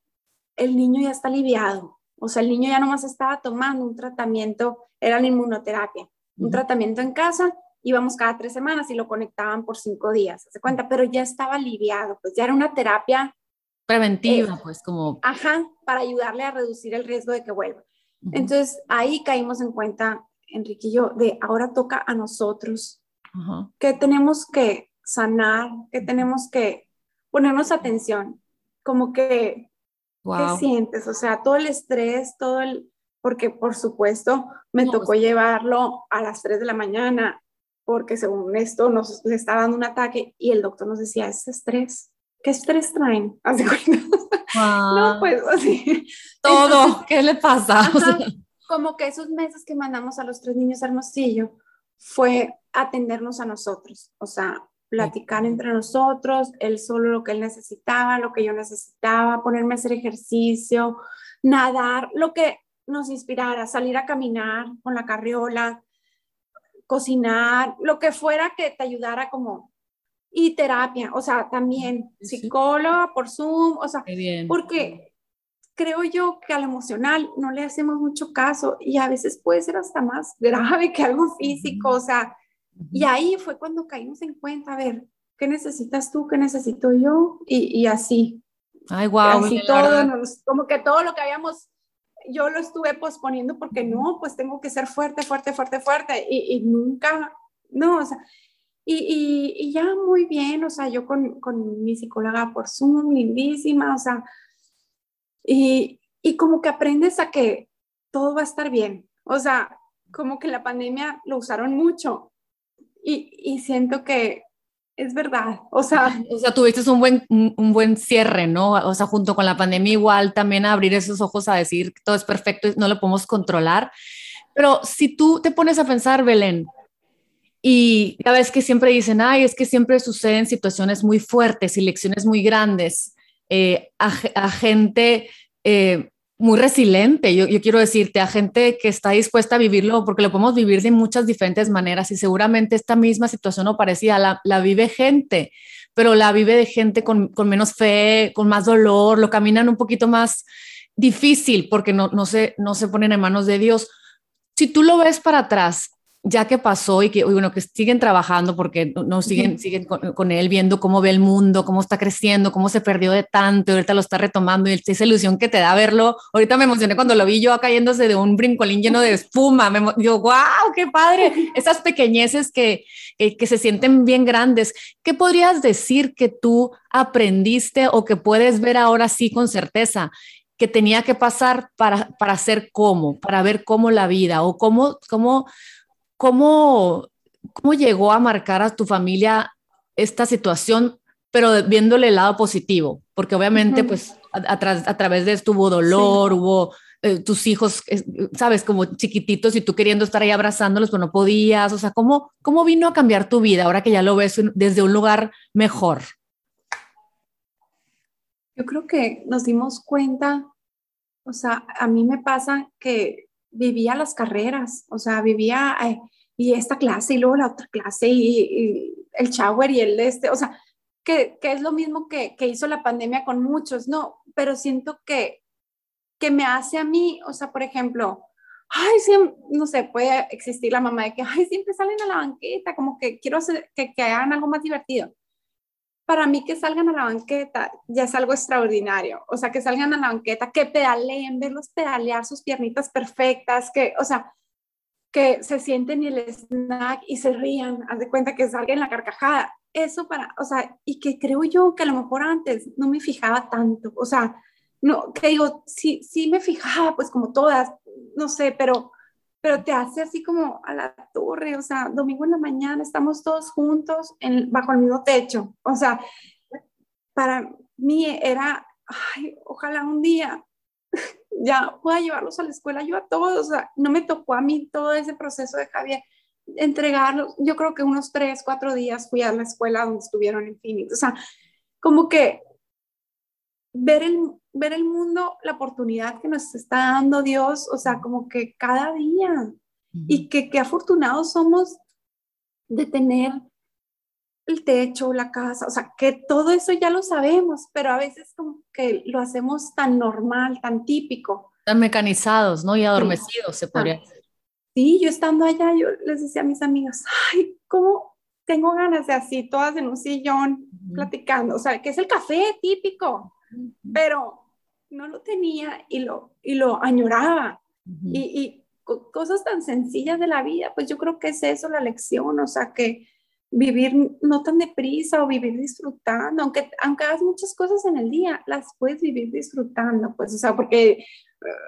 El niño ya está aliviado. O sea, el niño ya nomás estaba tomando un tratamiento, era la inmunoterapia, un tratamiento en casa, íbamos cada tres semanas y lo conectaban por cinco días, se cuenta, pero ya estaba aliviado, pues ya era una terapia preventiva, eh, pues como... Ajá, para ayudarle a reducir el riesgo de que vuelva. Entonces ahí caímos en cuenta, Enrique y yo, de ahora toca a nosotros, que tenemos que sanar, que tenemos que ponernos atención, como que, ¿qué sientes? O sea, todo el estrés, todo el, porque por supuesto me tocó pues llevarlo a las 3 de la mañana, porque según esto nos le estaba dando un ataque y el doctor nos decía, es estrés. ¿Qué estrés traen? No, pues así. Todo, ¿qué le pasa? como que esos meses que mandamos a los tres niños a Hermosillo fue atendernos a nosotros, o sea, platicar entre nosotros, él solo lo que él necesitaba, lo que yo necesitaba, ponerme a hacer ejercicio, nadar, lo que nos inspirara, salir a caminar con la carriola, cocinar, lo que fuera que te ayudara como y terapia, o sea, también psicóloga por Zoom, o sea, porque creo yo que al emocional no le hacemos mucho caso y a veces puede ser hasta más grave que algo físico, o sea, y ahí fue cuando caímos en cuenta, a ver, ¿qué necesitas tú? ¿Qué necesito yo? Y, y así. Ay, wow. Así todo, como que todo lo que habíamos, yo lo estuve posponiendo porque no, pues tengo que ser fuerte, fuerte, fuerte, fuerte. Y, y nunca, no, o sea, y, y, ya muy bien, o sea, yo con, con mi psicóloga por Zoom, lindísima, o sea, y, y como que aprendes a que todo va a estar bien. O sea, como que la pandemia lo usaron mucho y, siento que es verdad, o sea... O sea, tuviste un buen, un, buen cierre, ¿no? O sea, junto con la pandemia igual también abrir esos ojos a decir que todo es perfecto y no lo podemos controlar. Pero si tú te pones a pensar, Belén, y ya ves que siempre dicen, ay, es que siempre suceden situaciones muy fuertes y lecciones muy grandes eh, a, gente eh, muy resiliente, yo, quiero decirte, a gente que está dispuesta a vivirlo, porque lo podemos vivir de muchas diferentes maneras y seguramente esta misma situación o parecida la, la vive gente, pero la vive de gente con, con, menos fe, con más dolor, lo caminan un poquito más difícil porque no, no, se, no se ponen en manos de Dios. Si tú lo ves para atrás, ya que pasó y que, bueno, que siguen trabajando porque no siguen, siguen con, él viendo cómo ve el mundo, cómo está creciendo, cómo se perdió de tanto, y ahorita lo está retomando y esa ilusión que te da verlo. Ahorita me emocioné cuando lo vi yo cayéndose de un brincolín lleno de espuma. Me digo, wow, qué padre. Esas pequeñeces que, que se sienten bien grandes. ¿Qué podrías decir que tú aprendiste o que puedes ver ahora sí con certeza? que tenía que pasar para, para hacer cómo, para ver cómo la vida o cómo, cómo ¿cómo, cómo llegó a marcar a tu familia esta situación, pero viéndole el lado positivo? Porque obviamente, pues, a, través de esto hubo dolor, hubo eh, tus hijos, sabes, como chiquititos y tú queriendo estar ahí abrazándolos, pero no podías? O sea, ¿cómo, ¿cómo vino a cambiar tu vida ahora que ya lo ves desde un lugar mejor? Yo creo que nos dimos cuenta, o sea, a mí me pasa que vivía las carreras, o sea, vivía eh, y esta clase y luego la otra clase y, el shower y el este, o sea, que, que es lo mismo que, que, hizo la pandemia con muchos, no, pero siento que, que me hace a mí, o sea, por ejemplo, ay, sí, no sé, puede existir la mamá de que, ay, siempre salen a la banqueta, como que quiero hacer, que, que hagan algo más divertido para mí que salgan a la banqueta ya es algo extraordinario. O sea, que salgan a la banqueta, que pedaleen, verlos pedalear sus piernitas perfectas, que, o sea, que se sienten y el snack y se rían, haz de cuenta que salgan la carcajada. Eso para, o sea, y que creo yo que a lo mejor antes no me fijaba tanto. O sea, no, que digo, sí, sí me fijaba, pues como todas, no sé, pero pero te hace así como a la torre, o sea, domingo en la mañana estamos todos juntos en, bajo el mismo techo, o sea, para mí era, ay, ojalá un día ya pueda llevarlos a la escuela yo a todos, o sea, no me tocó a mí todo ese proceso de Javier, entregarlos, yo creo que unos tres, cuatro días fui a la escuela donde estuvieron en Phoenix, o sea, como que ver el, ver el mundo, la oportunidad que nos está dando Dios, o sea, como que cada día. Y que, qué afortunados somos de tener el techo, la casa, o sea, que todo eso ya lo sabemos, pero a veces como que lo hacemos tan normal, tan típico. Tan mecanizados, ¿no? Y adormecidos, se podría decir. Sí, yo estando allá, yo les decía a mis amigas, ay, ¿cómo tengo ganas de así, todas en un sillón, platicando? O sea, que es el café típico, pero no lo tenía y lo, y lo añoraba. Y, y cosas tan sencillas de la vida, pues yo creo que es eso la lección, o sea, que vivir no tan deprisa o vivir disfrutando, aunque, aunque hagas muchas cosas en el día, las puedes vivir disfrutando, pues, o sea, porque eh,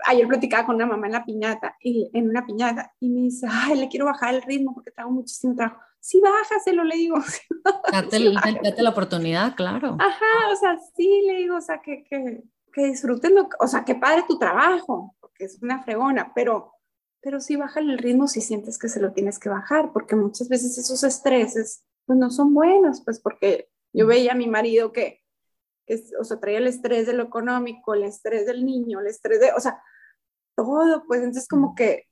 ayer platicaba con una mamá en la piñata, y, en una piñata, y me dice, ay, le quiero bajar el ritmo porque tengo muchísimo trabajo. Sí, bájaselo, le digo. Date, date, la oportunidad, claro. Ajá, o sea, sí, le digo, o sea, que, que, que disfruten, lo, o sea, que padre tu trabajo, porque es una fregona, pero, pero sí bájale el ritmo si sientes que se lo tienes que bajar, porque muchas veces esos estreses, pues no son buenos, pues porque yo veía a mi marido que, que o sea, traía el estrés de lo económico, el estrés del niño, el estrés de, o sea, todo, pues entonces como que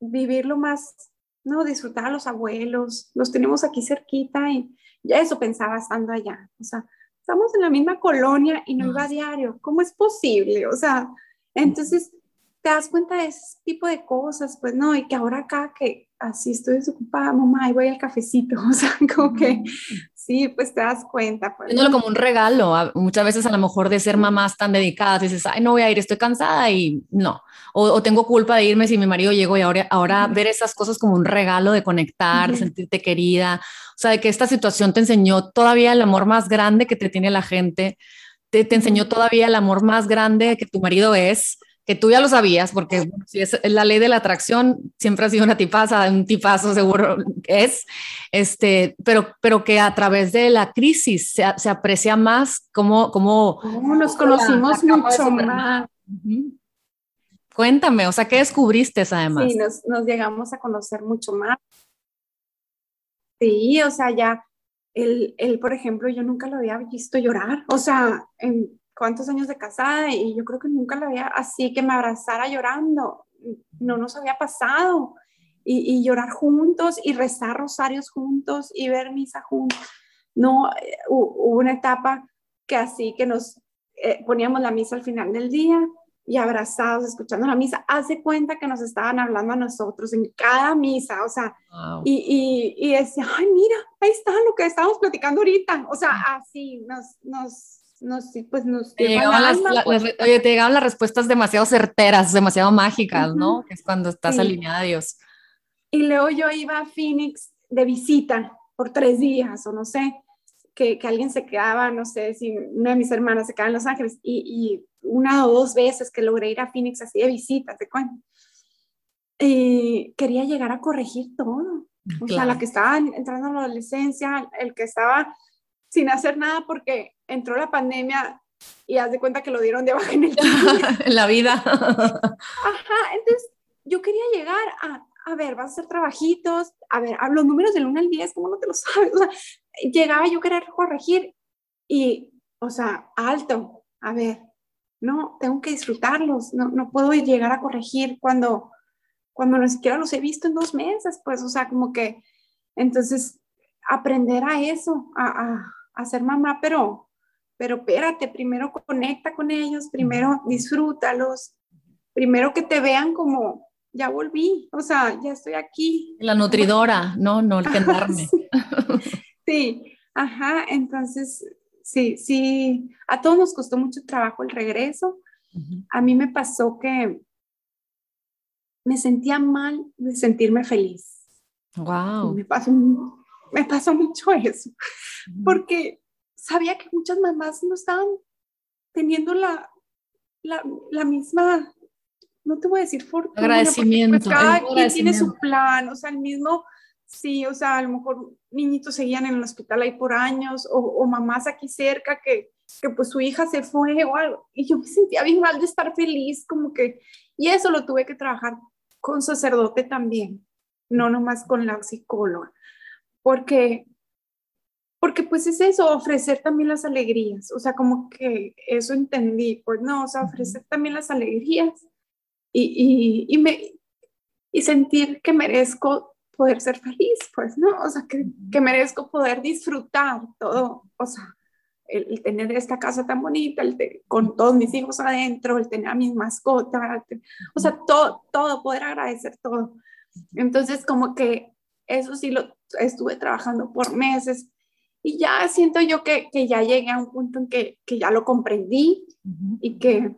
vivirlo más, no, disfrutar a los abuelos, los tenemos aquí cerquita y ya eso pensaba estando allá, o sea, estamos en la misma colonia y no iba a diario. ¿Cómo es posible? O sea, entonces te das cuenta de ese tipo de cosas, pues no, y que ahora acá que así estoy desocupada, mamá, y voy al cafecito, o sea, como que sí, pues te das cuenta. Pues. Viéndolo como un regalo, muchas veces a lo mejor de ser mamás tan dedicadas, dices, ay, no voy a ir, estoy cansada y no, o, tengo culpa de irme si mi marido llegó y ahora, ahora ver esas cosas como un regalo de conectar, sentirte querida, o sea, de que esta situación te enseñó todavía el amor más grande que te tiene la gente, te, te enseñó todavía el amor más grande que tu marido es, que tú ya lo sabías, porque si es la ley de la atracción, siempre ha sido una tipaza, un tipazo seguro es, este, pero, pero que a través de la crisis se, se aprecia más cómo, cómo nos conocimos mucho más. Cuéntame, o sea, ¿qué descubriste además? Sí, nos, nos llegamos a conocer mucho más. Sí, o sea, ya, él, él, por ejemplo, yo nunca lo había visto llorar, o sea, en cuántos años de casada y yo creo que nunca lo había así que me abrazara llorando, no nos había pasado. Y, llorar juntos y rezar rosarios juntos y ver misa juntos. No, eh, hubo una etapa que así que nos eh, poníamos la misa al final del día y abrazados, escuchando la misa, hace cuenta que nos estaban hablando a nosotros en cada misa, o sea, y, y, y, decía, ay, mira, ahí está lo que estábamos platicando ahorita, o sea, así nos, nos, nos, pues nos te llegaban las, pues. oye, te llegaban las respuestas demasiado certeras, demasiado mágicas, ¿no? Que es cuando estás alineada a Dios. Y luego yo iba a Phoenix de visita por tres días, o no sé, que, que, alguien se quedaba, no sé, si una de mis hermanas se quedaba en Los Ángeles, y, y, una o dos veces que logré ir a Phoenix así de visita, te cuento. Y quería llegar a corregir todo. O sea, la que estaba entrando a la adolescencia, el que estaba sin hacer nada porque entró la pandemia y haz de cuenta que lo dieron de baja en el en la vida. Ajá, entonces yo quería llegar a, a ver, vas a hacer trabajitos, a ver, los números del 1 al 10, ¿cómo no te lo sabes? O sea, llegaba yo a querer corregir y, o sea, alto, a ver, no, tengo que disfrutarlos, no, no puedo llegar a corregir cuando, cuando ni siquiera los he visto en dos meses, pues, o sea, como que, entonces, aprender a eso, a, a, ser mamá, pero, pero espérate, primero conecta con ellos, primero disfrútalos, primero que te vean como, ya volví, o sea, ya estoy aquí. La nutridora, no, no, el quedarme. sí, ajá, entonces sí, sí, a todos nos costó mucho trabajo el regreso. A mí me pasó que me sentía mal de sentirme feliz. Wow. Me pasó, me pasó mucho eso, porque sabía que muchas mamás no estaban teniendo la, la, la misma, no te voy a decir fortuna. Agradecimiento. Pues cada quien tiene su plan, o sea, el mismo sí, o sea, a lo mejor niñitos seguían en el hospital ahí por años, o, mamás aquí cerca que, que, pues su hija se fue o algo, y yo me sentía bien mal de estar feliz, como que, y eso lo tuve que trabajar con sacerdote también, no nomás con la psicóloga, porque, porque pues es eso, ofrecer también las alegrías, o sea, como que eso entendí, pues no, o sea, ofrecer también las alegrías y, y, y me, y sentir que merezco poder ser feliz, pues, ¿no? O sea, que, que merezco poder disfrutar todo, o sea, el, tener esta casa tan bonita, el con todos mis hijos adentro, el tener a mis mascotas, o sea, todo, todo, poder agradecer todo. Entonces, como que eso sí lo estuve trabajando por meses y ya siento yo que, que ya llegué a un punto en que, que ya lo comprendí y que,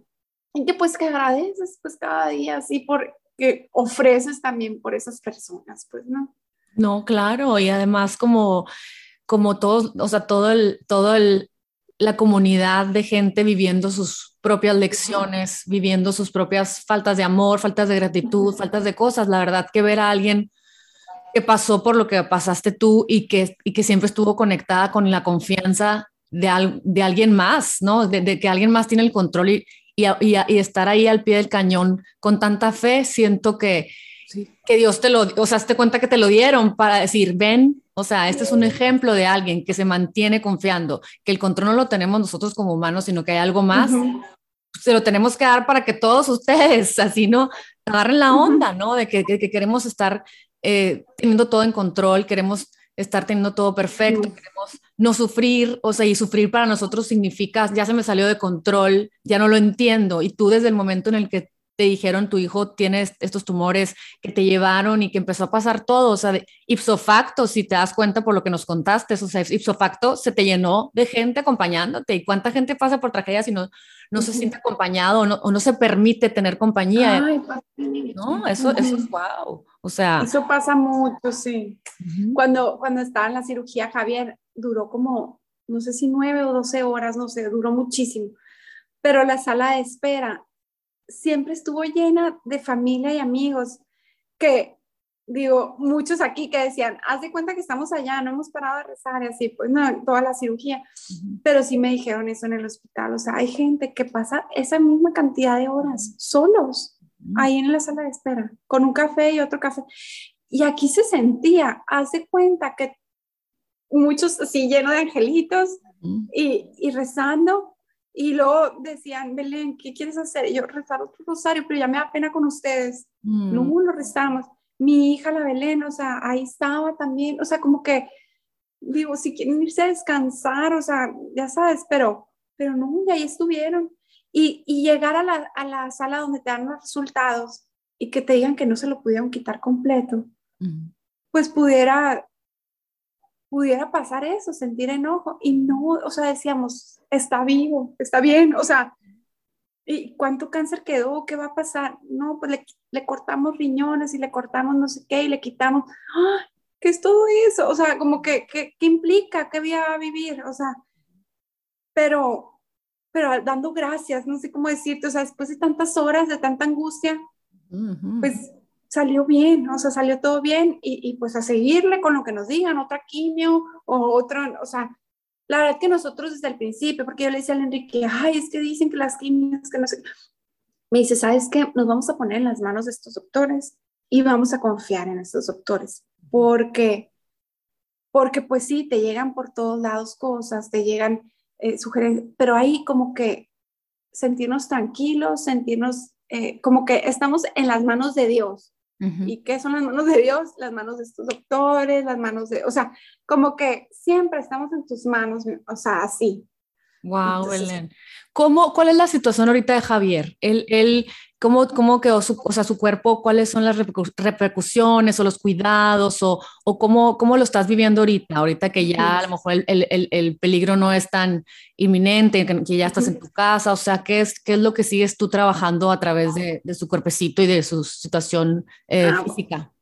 y que pues que agradeces pues cada día así por que ofreces también por esas personas, pues, ¿no? No, claro, y además como, como todos, o sea, todo el, todo el, la comunidad de gente viviendo sus propias lecciones, viviendo sus propias faltas de amor, faltas de gratitud, faltas de cosas. La verdad que ver a alguien que pasó por lo que pasaste tú y que, y que siempre estuvo conectada con la confianza de, de alguien más, ¿no? De, de, que alguien más tiene el control y, y, estar ahí al pie del cañón con tanta fe, siento que, que Dios te lo, o sea, te cuenta que te lo dieron para decir, ven, o sea, este es un ejemplo de alguien que se mantiene confiando, que el control no lo tenemos nosotros como humanos, sino que hay algo más. Se lo tenemos que dar para que todos ustedes, así, ¿no? Agarren la onda, ¿no? De que, que, queremos estar eh, teniendo todo en control, queremos estar teniendo todo perfecto, queremos no sufrir, o sea, y sufrir para nosotros significa, ya se me salió de control, ya no lo entiendo, y tú desde el momento en el que te dijeron tu hijo tiene estos tumores que te llevaron y que empezó a pasar todo, o sea, de ipso facto, si te das cuenta por lo que nos contaste, o sea, ipso facto se te llenó de gente acompañándote, y cuánta gente pasa por tragedias y no, no se siente acompañado o no, o no se permite tener compañía. no, eso, eso es wow. O sea, eso pasa mucho, sí. Cuando, cuando estaba en la cirugía, Javier duró como, no sé si nueve o doce horas, no sé, duró muchísimo. Pero la sala de espera siempre estuvo llena de familia y amigos que, digo, muchos aquí que decían, haz de cuenta que estamos allá, no hemos parado de rezar y así, pues no, toda la cirugía. Pero sí me dijeron eso en el hospital, o sea, hay gente que pasa esa misma cantidad de horas solos ahí en la sala de espera, con un café y otro café. Y aquí se sentía, hace cuenta que muchos así llenos de angelitos y, y, rezando. Y luego decían, Belén, ¿qué quieres hacer? Y yo, rezar otro rosario, pero ya me da pena con ustedes. Mm. No, lo rezamos. Mi hija, la Belén, o sea, ahí estaba también. O sea, como que, digo, si quieren irse a descansar, o sea, ya sabes, pero, pero no, y ahí estuvieron. Y, llegar a la, a la, sala donde te dan los resultados y que te digan que no se lo pudieron quitar completo, pues pudiera, pudiera pasar eso, sentir enojo. Y no, o sea, decíamos, está vivo, está bien, o sea, ¿y cuánto cáncer quedó? ¿Qué va a pasar? No, pues le, le cortamos riñones y le cortamos no sé qué y le quitamos. ¡Ah! ¿Qué es todo eso? O sea, como que, ¿qué implica? ¿Qué voy a vivir? O sea, pero pero dando gracias, no sé cómo decirte, o sea, después de tantas horas, de tanta angustia, pues salió bien, o sea, salió todo bien y, y, pues a seguirle con lo que nos digan, otra quimio o otra, o sea, la verdad que nosotros desde el principio, porque yo le decía a Enrique, ay, es que dicen que las químicas, que no sé, me dice, ¿sabes qué? Nos vamos a poner en las manos de estos doctores y vamos a confiar en estos doctores, porque, porque pues sí, te llegan por todos lados cosas, te llegan eh, sugerencias, pero ahí como que sentirnos tranquilos, sentirnos eh, como que estamos en las manos de Dios. ¿Y qué son las manos de Dios? Las manos de estos doctores, las manos de, o sea, como que siempre estamos en tus manos, o sea, así. Wow, Belén. ¿Cómo, ¿Cuál es la situación ahorita de Javier? Él, él ¿cómo, ¿Cómo quedó su, o sea, su cuerpo? ¿Cuáles son las repercusiones o los cuidados? ¿O, o cómo, cómo lo estás viviendo ahorita? Ahorita que ya a lo mejor el, el, el peligro no es tan inminente, que, ya estás en tu casa. O sea, ¿qué es, qué es lo que sigues tú trabajando a través de, de su cuerpecito y de su situación eh, ah, física?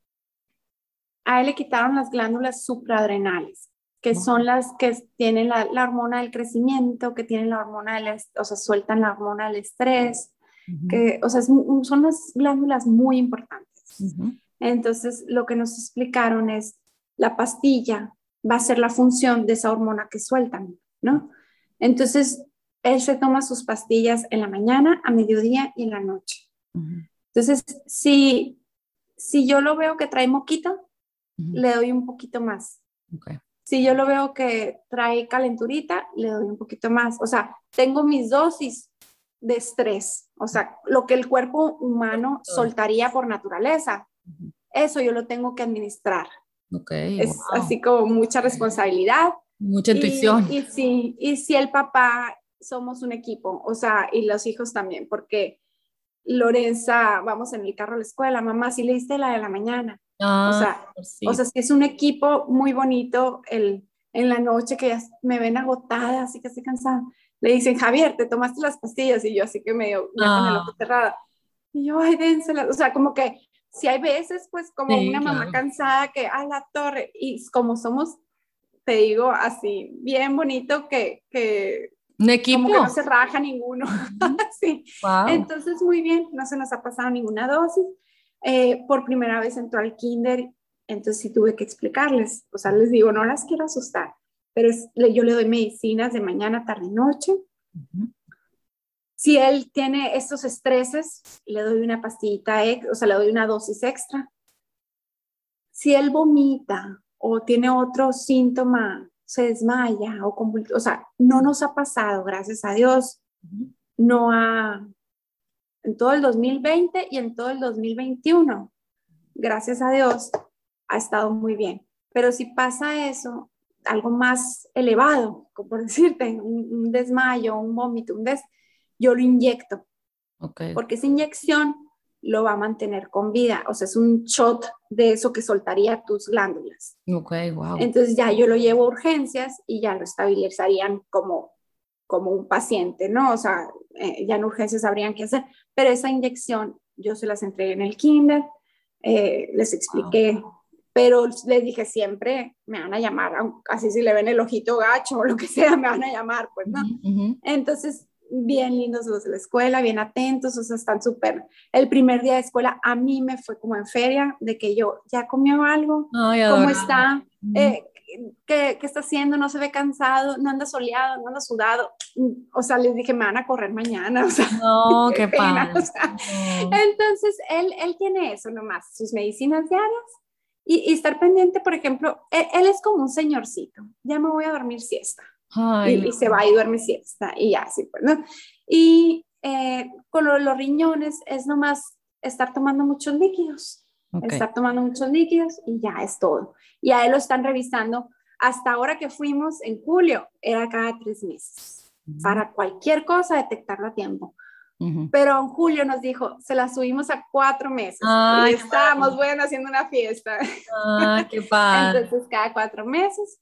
A él le quitaron las glándulas supraadrenales que son las que tienen la, hormona del crecimiento, que tienen la hormona del, o sea, sueltan la hormona del estrés, que, o sea, son las glándulas muy importantes. Entonces, lo que nos explicaron es, la pastilla va a ser la función de esa hormona que sueltan, ¿no? Entonces, él se toma sus pastillas en la mañana, a mediodía y en la noche. Entonces, si, si yo lo veo que trae moquito, le doy un poquito más. Okay. Si yo lo veo que trae calenturita, le doy un poquito más. O sea, tengo mis dosis de estrés, o sea, lo que el cuerpo humano soltaría por naturaleza. Eso yo lo tengo que administrar. Okay, es así como mucha responsabilidad. Mucha intuición. Y, sí, y si el papá somos un equipo, o sea, y los hijos también, porque Lorenza, vamos en el carro a la escuela, mamá, si le diste la de la mañana, o, ah, sea, pues o sea, es un equipo muy bonito el, en la noche que ya me ven agotada, así que estoy cansada. Le dicen, Javier, te tomaste las pastillas y yo así que medio ya con el ojo ah. cerrado. Y yo, ay, dénselas. O sea, como que si hay veces, pues como una mamá cansada que a la torre y como somos, te digo así, bien bonito que, que un equipo. Como que no se raja ninguno. sí. Entonces, muy bien, no se nos ha pasado ninguna dosis. Eh, por primera vez entró al kinder, entonces sí tuve que explicarles, o sea, les digo, no las quiero asustar, pero yo le doy medicinas de mañana, tarde y noche. Si él tiene estos estreses, le doy una pastillita, o sea, le doy una dosis extra. Si él vomita o tiene otro síntoma, se desmaya o o sea, no nos ha pasado, gracias a Dios, no ha, en todo el 2020 y en todo el 2021. Gracias a Dios, ha estado muy bien. Pero si pasa eso, algo más elevado, como por decirte, un, desmayo, un vómito, un des, yo lo inyecto. Porque esa inyección lo va a mantener con vida. O sea, es un shot de eso que soltaría tus glándulas. Okay, wow. Entonces ya yo lo llevo a urgencias y ya lo estabilizarían como, como un paciente, ¿no? O sea, eh, ya en urgencias sabrían qué hacer, pero esa inyección yo se las entregué en el kinder, eh, les expliqué, pero les dije siempre, me van a llamar, así si le ven el ojito gacho o lo que sea, me van a llamar, pues, ¿no? Entonces, bien lindos los de la escuela, bien atentos, o sea, están súper. El primer día de escuela a mí me fue como en feria, de que yo, ¿ya comió algo? ¿Cómo está? Eh, ¿qué, ¿qué, está haciendo? No se ve cansado, no anda soleado, no anda sudado. O sea, les dije, me van a correr mañana. O sea, no, qué, pena. Entonces, él, él tiene eso nomás, sus medicinas diarias y, y estar pendiente, por ejemplo, él, es como un señorcito, ya me voy a dormir siesta. Y, se va y duerme siesta y ya, así pues, ¿no? Y eh, con los riñones es nomás estar tomando muchos líquidos estar tomando muchos líquidos y ya es todo. Y a él lo están revisando. Hasta ahora que fuimos en julio, era cada tres meses. Para cualquier cosa, detectarlo a tiempo. Pero en julio nos dijo, se la subimos a cuatro meses. y estábamos, bueno, haciendo una fiesta. Ah, qué padre. Entonces, cada cuatro meses.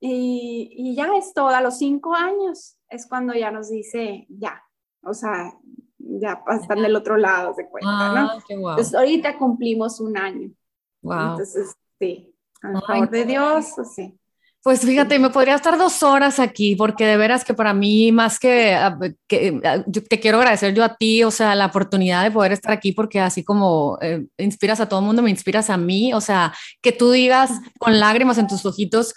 Y, y, ya es todo. A los cinco años es cuando ya nos dice, ya. O sea, ya están del otro lado, se cuenta, ¿no? Ah, Entonces, ahorita cumplimos un año. Wow. Entonces, sí, al favor de Dios, sí. Pues fíjate, me podría estar dos horas aquí, porque de veras que para mí, más que, ah, que ah, te quiero agradecer yo a ti, o sea, la oportunidad de poder estar aquí, porque así como eh, inspiras a todo mundo, me inspiras a mí, o sea, que tú digas con lágrimas en tus ojitos,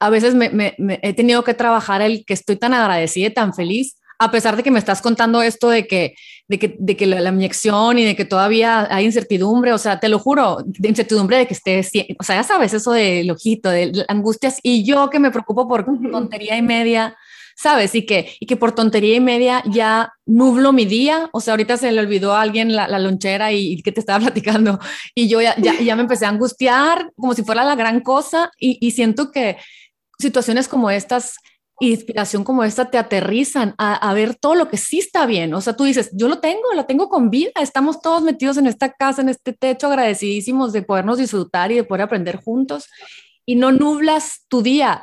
a veces me, me, he tenido que trabajar el que estoy tan agradecida y tan feliz, a pesar de que me estás contando esto de que, de que, de que la, inyección y de que todavía hay incertidumbre, o sea, te lo juro, de incertidumbre de que estés, o sea, ya sabes, eso del ojito, de angustias, y yo que me preocupo por tontería y media, ¿sabes? Y que, y que por tontería y media ya nublo mi día, o sea, ahorita se le olvidó a alguien la, lonchera y, que te estaba platicando, y yo ya, ya, ya, me empecé a angustiar como si fuera la gran cosa, y, y siento que situaciones como estas inspiración como esta te aterrizan a, ver todo lo que sí está bien. O sea, tú dices, yo lo tengo, lo tengo con vida, estamos todos metidos en esta casa, en este techo, agradecidísimos de podernos disfrutar y de poder aprender juntos. Y no nublas tu día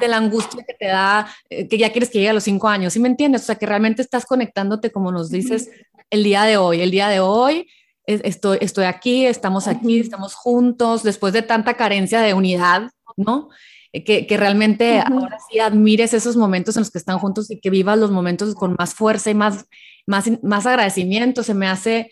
de la angustia que te da, eh, que ya quieres que llegue a los cinco años, ¿sí me entiendes? O sea, que realmente estás conectándote, como nos dices, el día de hoy. El día de hoy estoy, estoy aquí, estamos aquí, estamos juntos, después de tanta carencia de unidad, ¿no? Eh, que, que realmente ahora sí admires esos momentos en los que están juntos y que vivas los momentos con más fuerza y más, más, más agradecimiento. Se me hace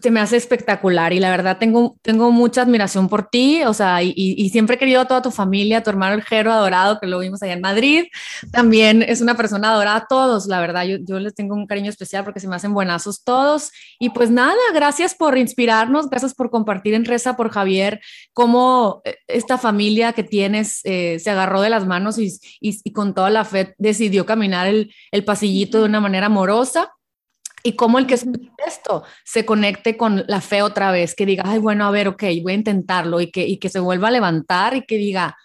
se me hace espectacular y la verdad tengo, tengo mucha admiración por ti, o sea, y, y, siempre he querido a toda tu familia, tu hermano el Jero adorado, que lo vimos allá en Madrid, también es una persona adorada a todos, la verdad, yo, yo les tengo un cariño especial porque se me hacen buenazos todos. Y pues nada, gracias por inspirarnos, gracias por compartir en Reza por Javier, cómo eh, esta familia que tienes eh, se agarró de las manos y, y, con toda la fe decidió caminar el, el pasillito de una manera amorosa y cómo el que escuche esto se conecte con la fe otra vez, que diga, ay, bueno, a ver, ok, voy a intentarlo y que, y que se vuelva a levantar y que diga,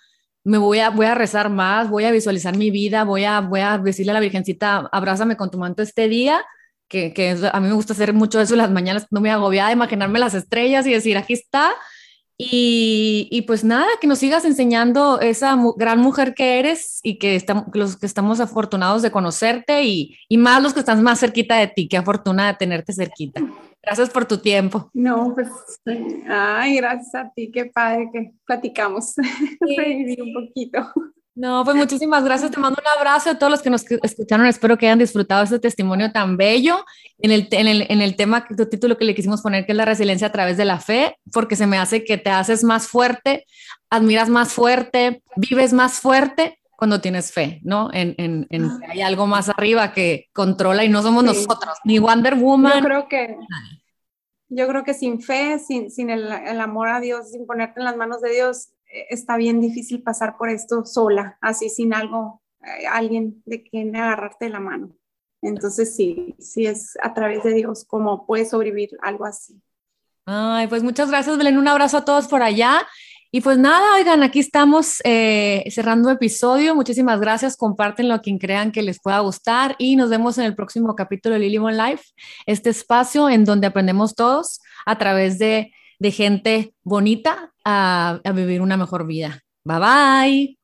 me voy a, voy a rezar más, voy a visualizar mi vida, voy a, voy a decirle a la Virgencita, abrázame con tu manto este día, que, que a mí me gusta hacer mucho eso en las mañanas, no me agobiada, imaginarme las estrellas y decir, aquí está, y, pues nada, que nos sigas enseñando esa gran mujer que eres y que estamos, los que estamos afortunados de conocerte y, y, más los que están más cerquita de ti, qué afortuna de tenerte cerquita. Gracias por tu tiempo. No, pues, ay, gracias a ti, qué padre que platicamos, sí. un poquito. No, pues muchísimas gracias. Te mando un abrazo a todos los que nos escucharon. Espero que hayan disfrutado este testimonio tan bello en el, en el, en el tema, tu título que le quisimos poner, que es la resiliencia a través de la fe, porque se me hace que te haces más fuerte, admiras más fuerte, vives más fuerte cuando tienes fe, ¿no? En, en, en que hay algo más arriba que controla y no somos nosotros, ni Wonder Woman. Yo creo que, yo creo que sin fe, sin, sin el, el amor a Dios, sin ponerte en las manos de Dios, está bien difícil pasar por esto sola, así sin algo, eh, alguien de quien agarrarte la mano. Entonces sí, sí es a través de Dios como puedes sobrevivir algo así. Ay, pues muchas gracias, Belén. Un abrazo a todos por allá. Y pues nada, oigan, aquí estamos eh, cerrando episodio. Muchísimas gracias. Compártenlo a quien crean que les pueda gustar y nos vemos en el próximo capítulo de Lily Life, este espacio en donde aprendemos todos a través de de gente bonita a, vivir una mejor vida. Bye bye.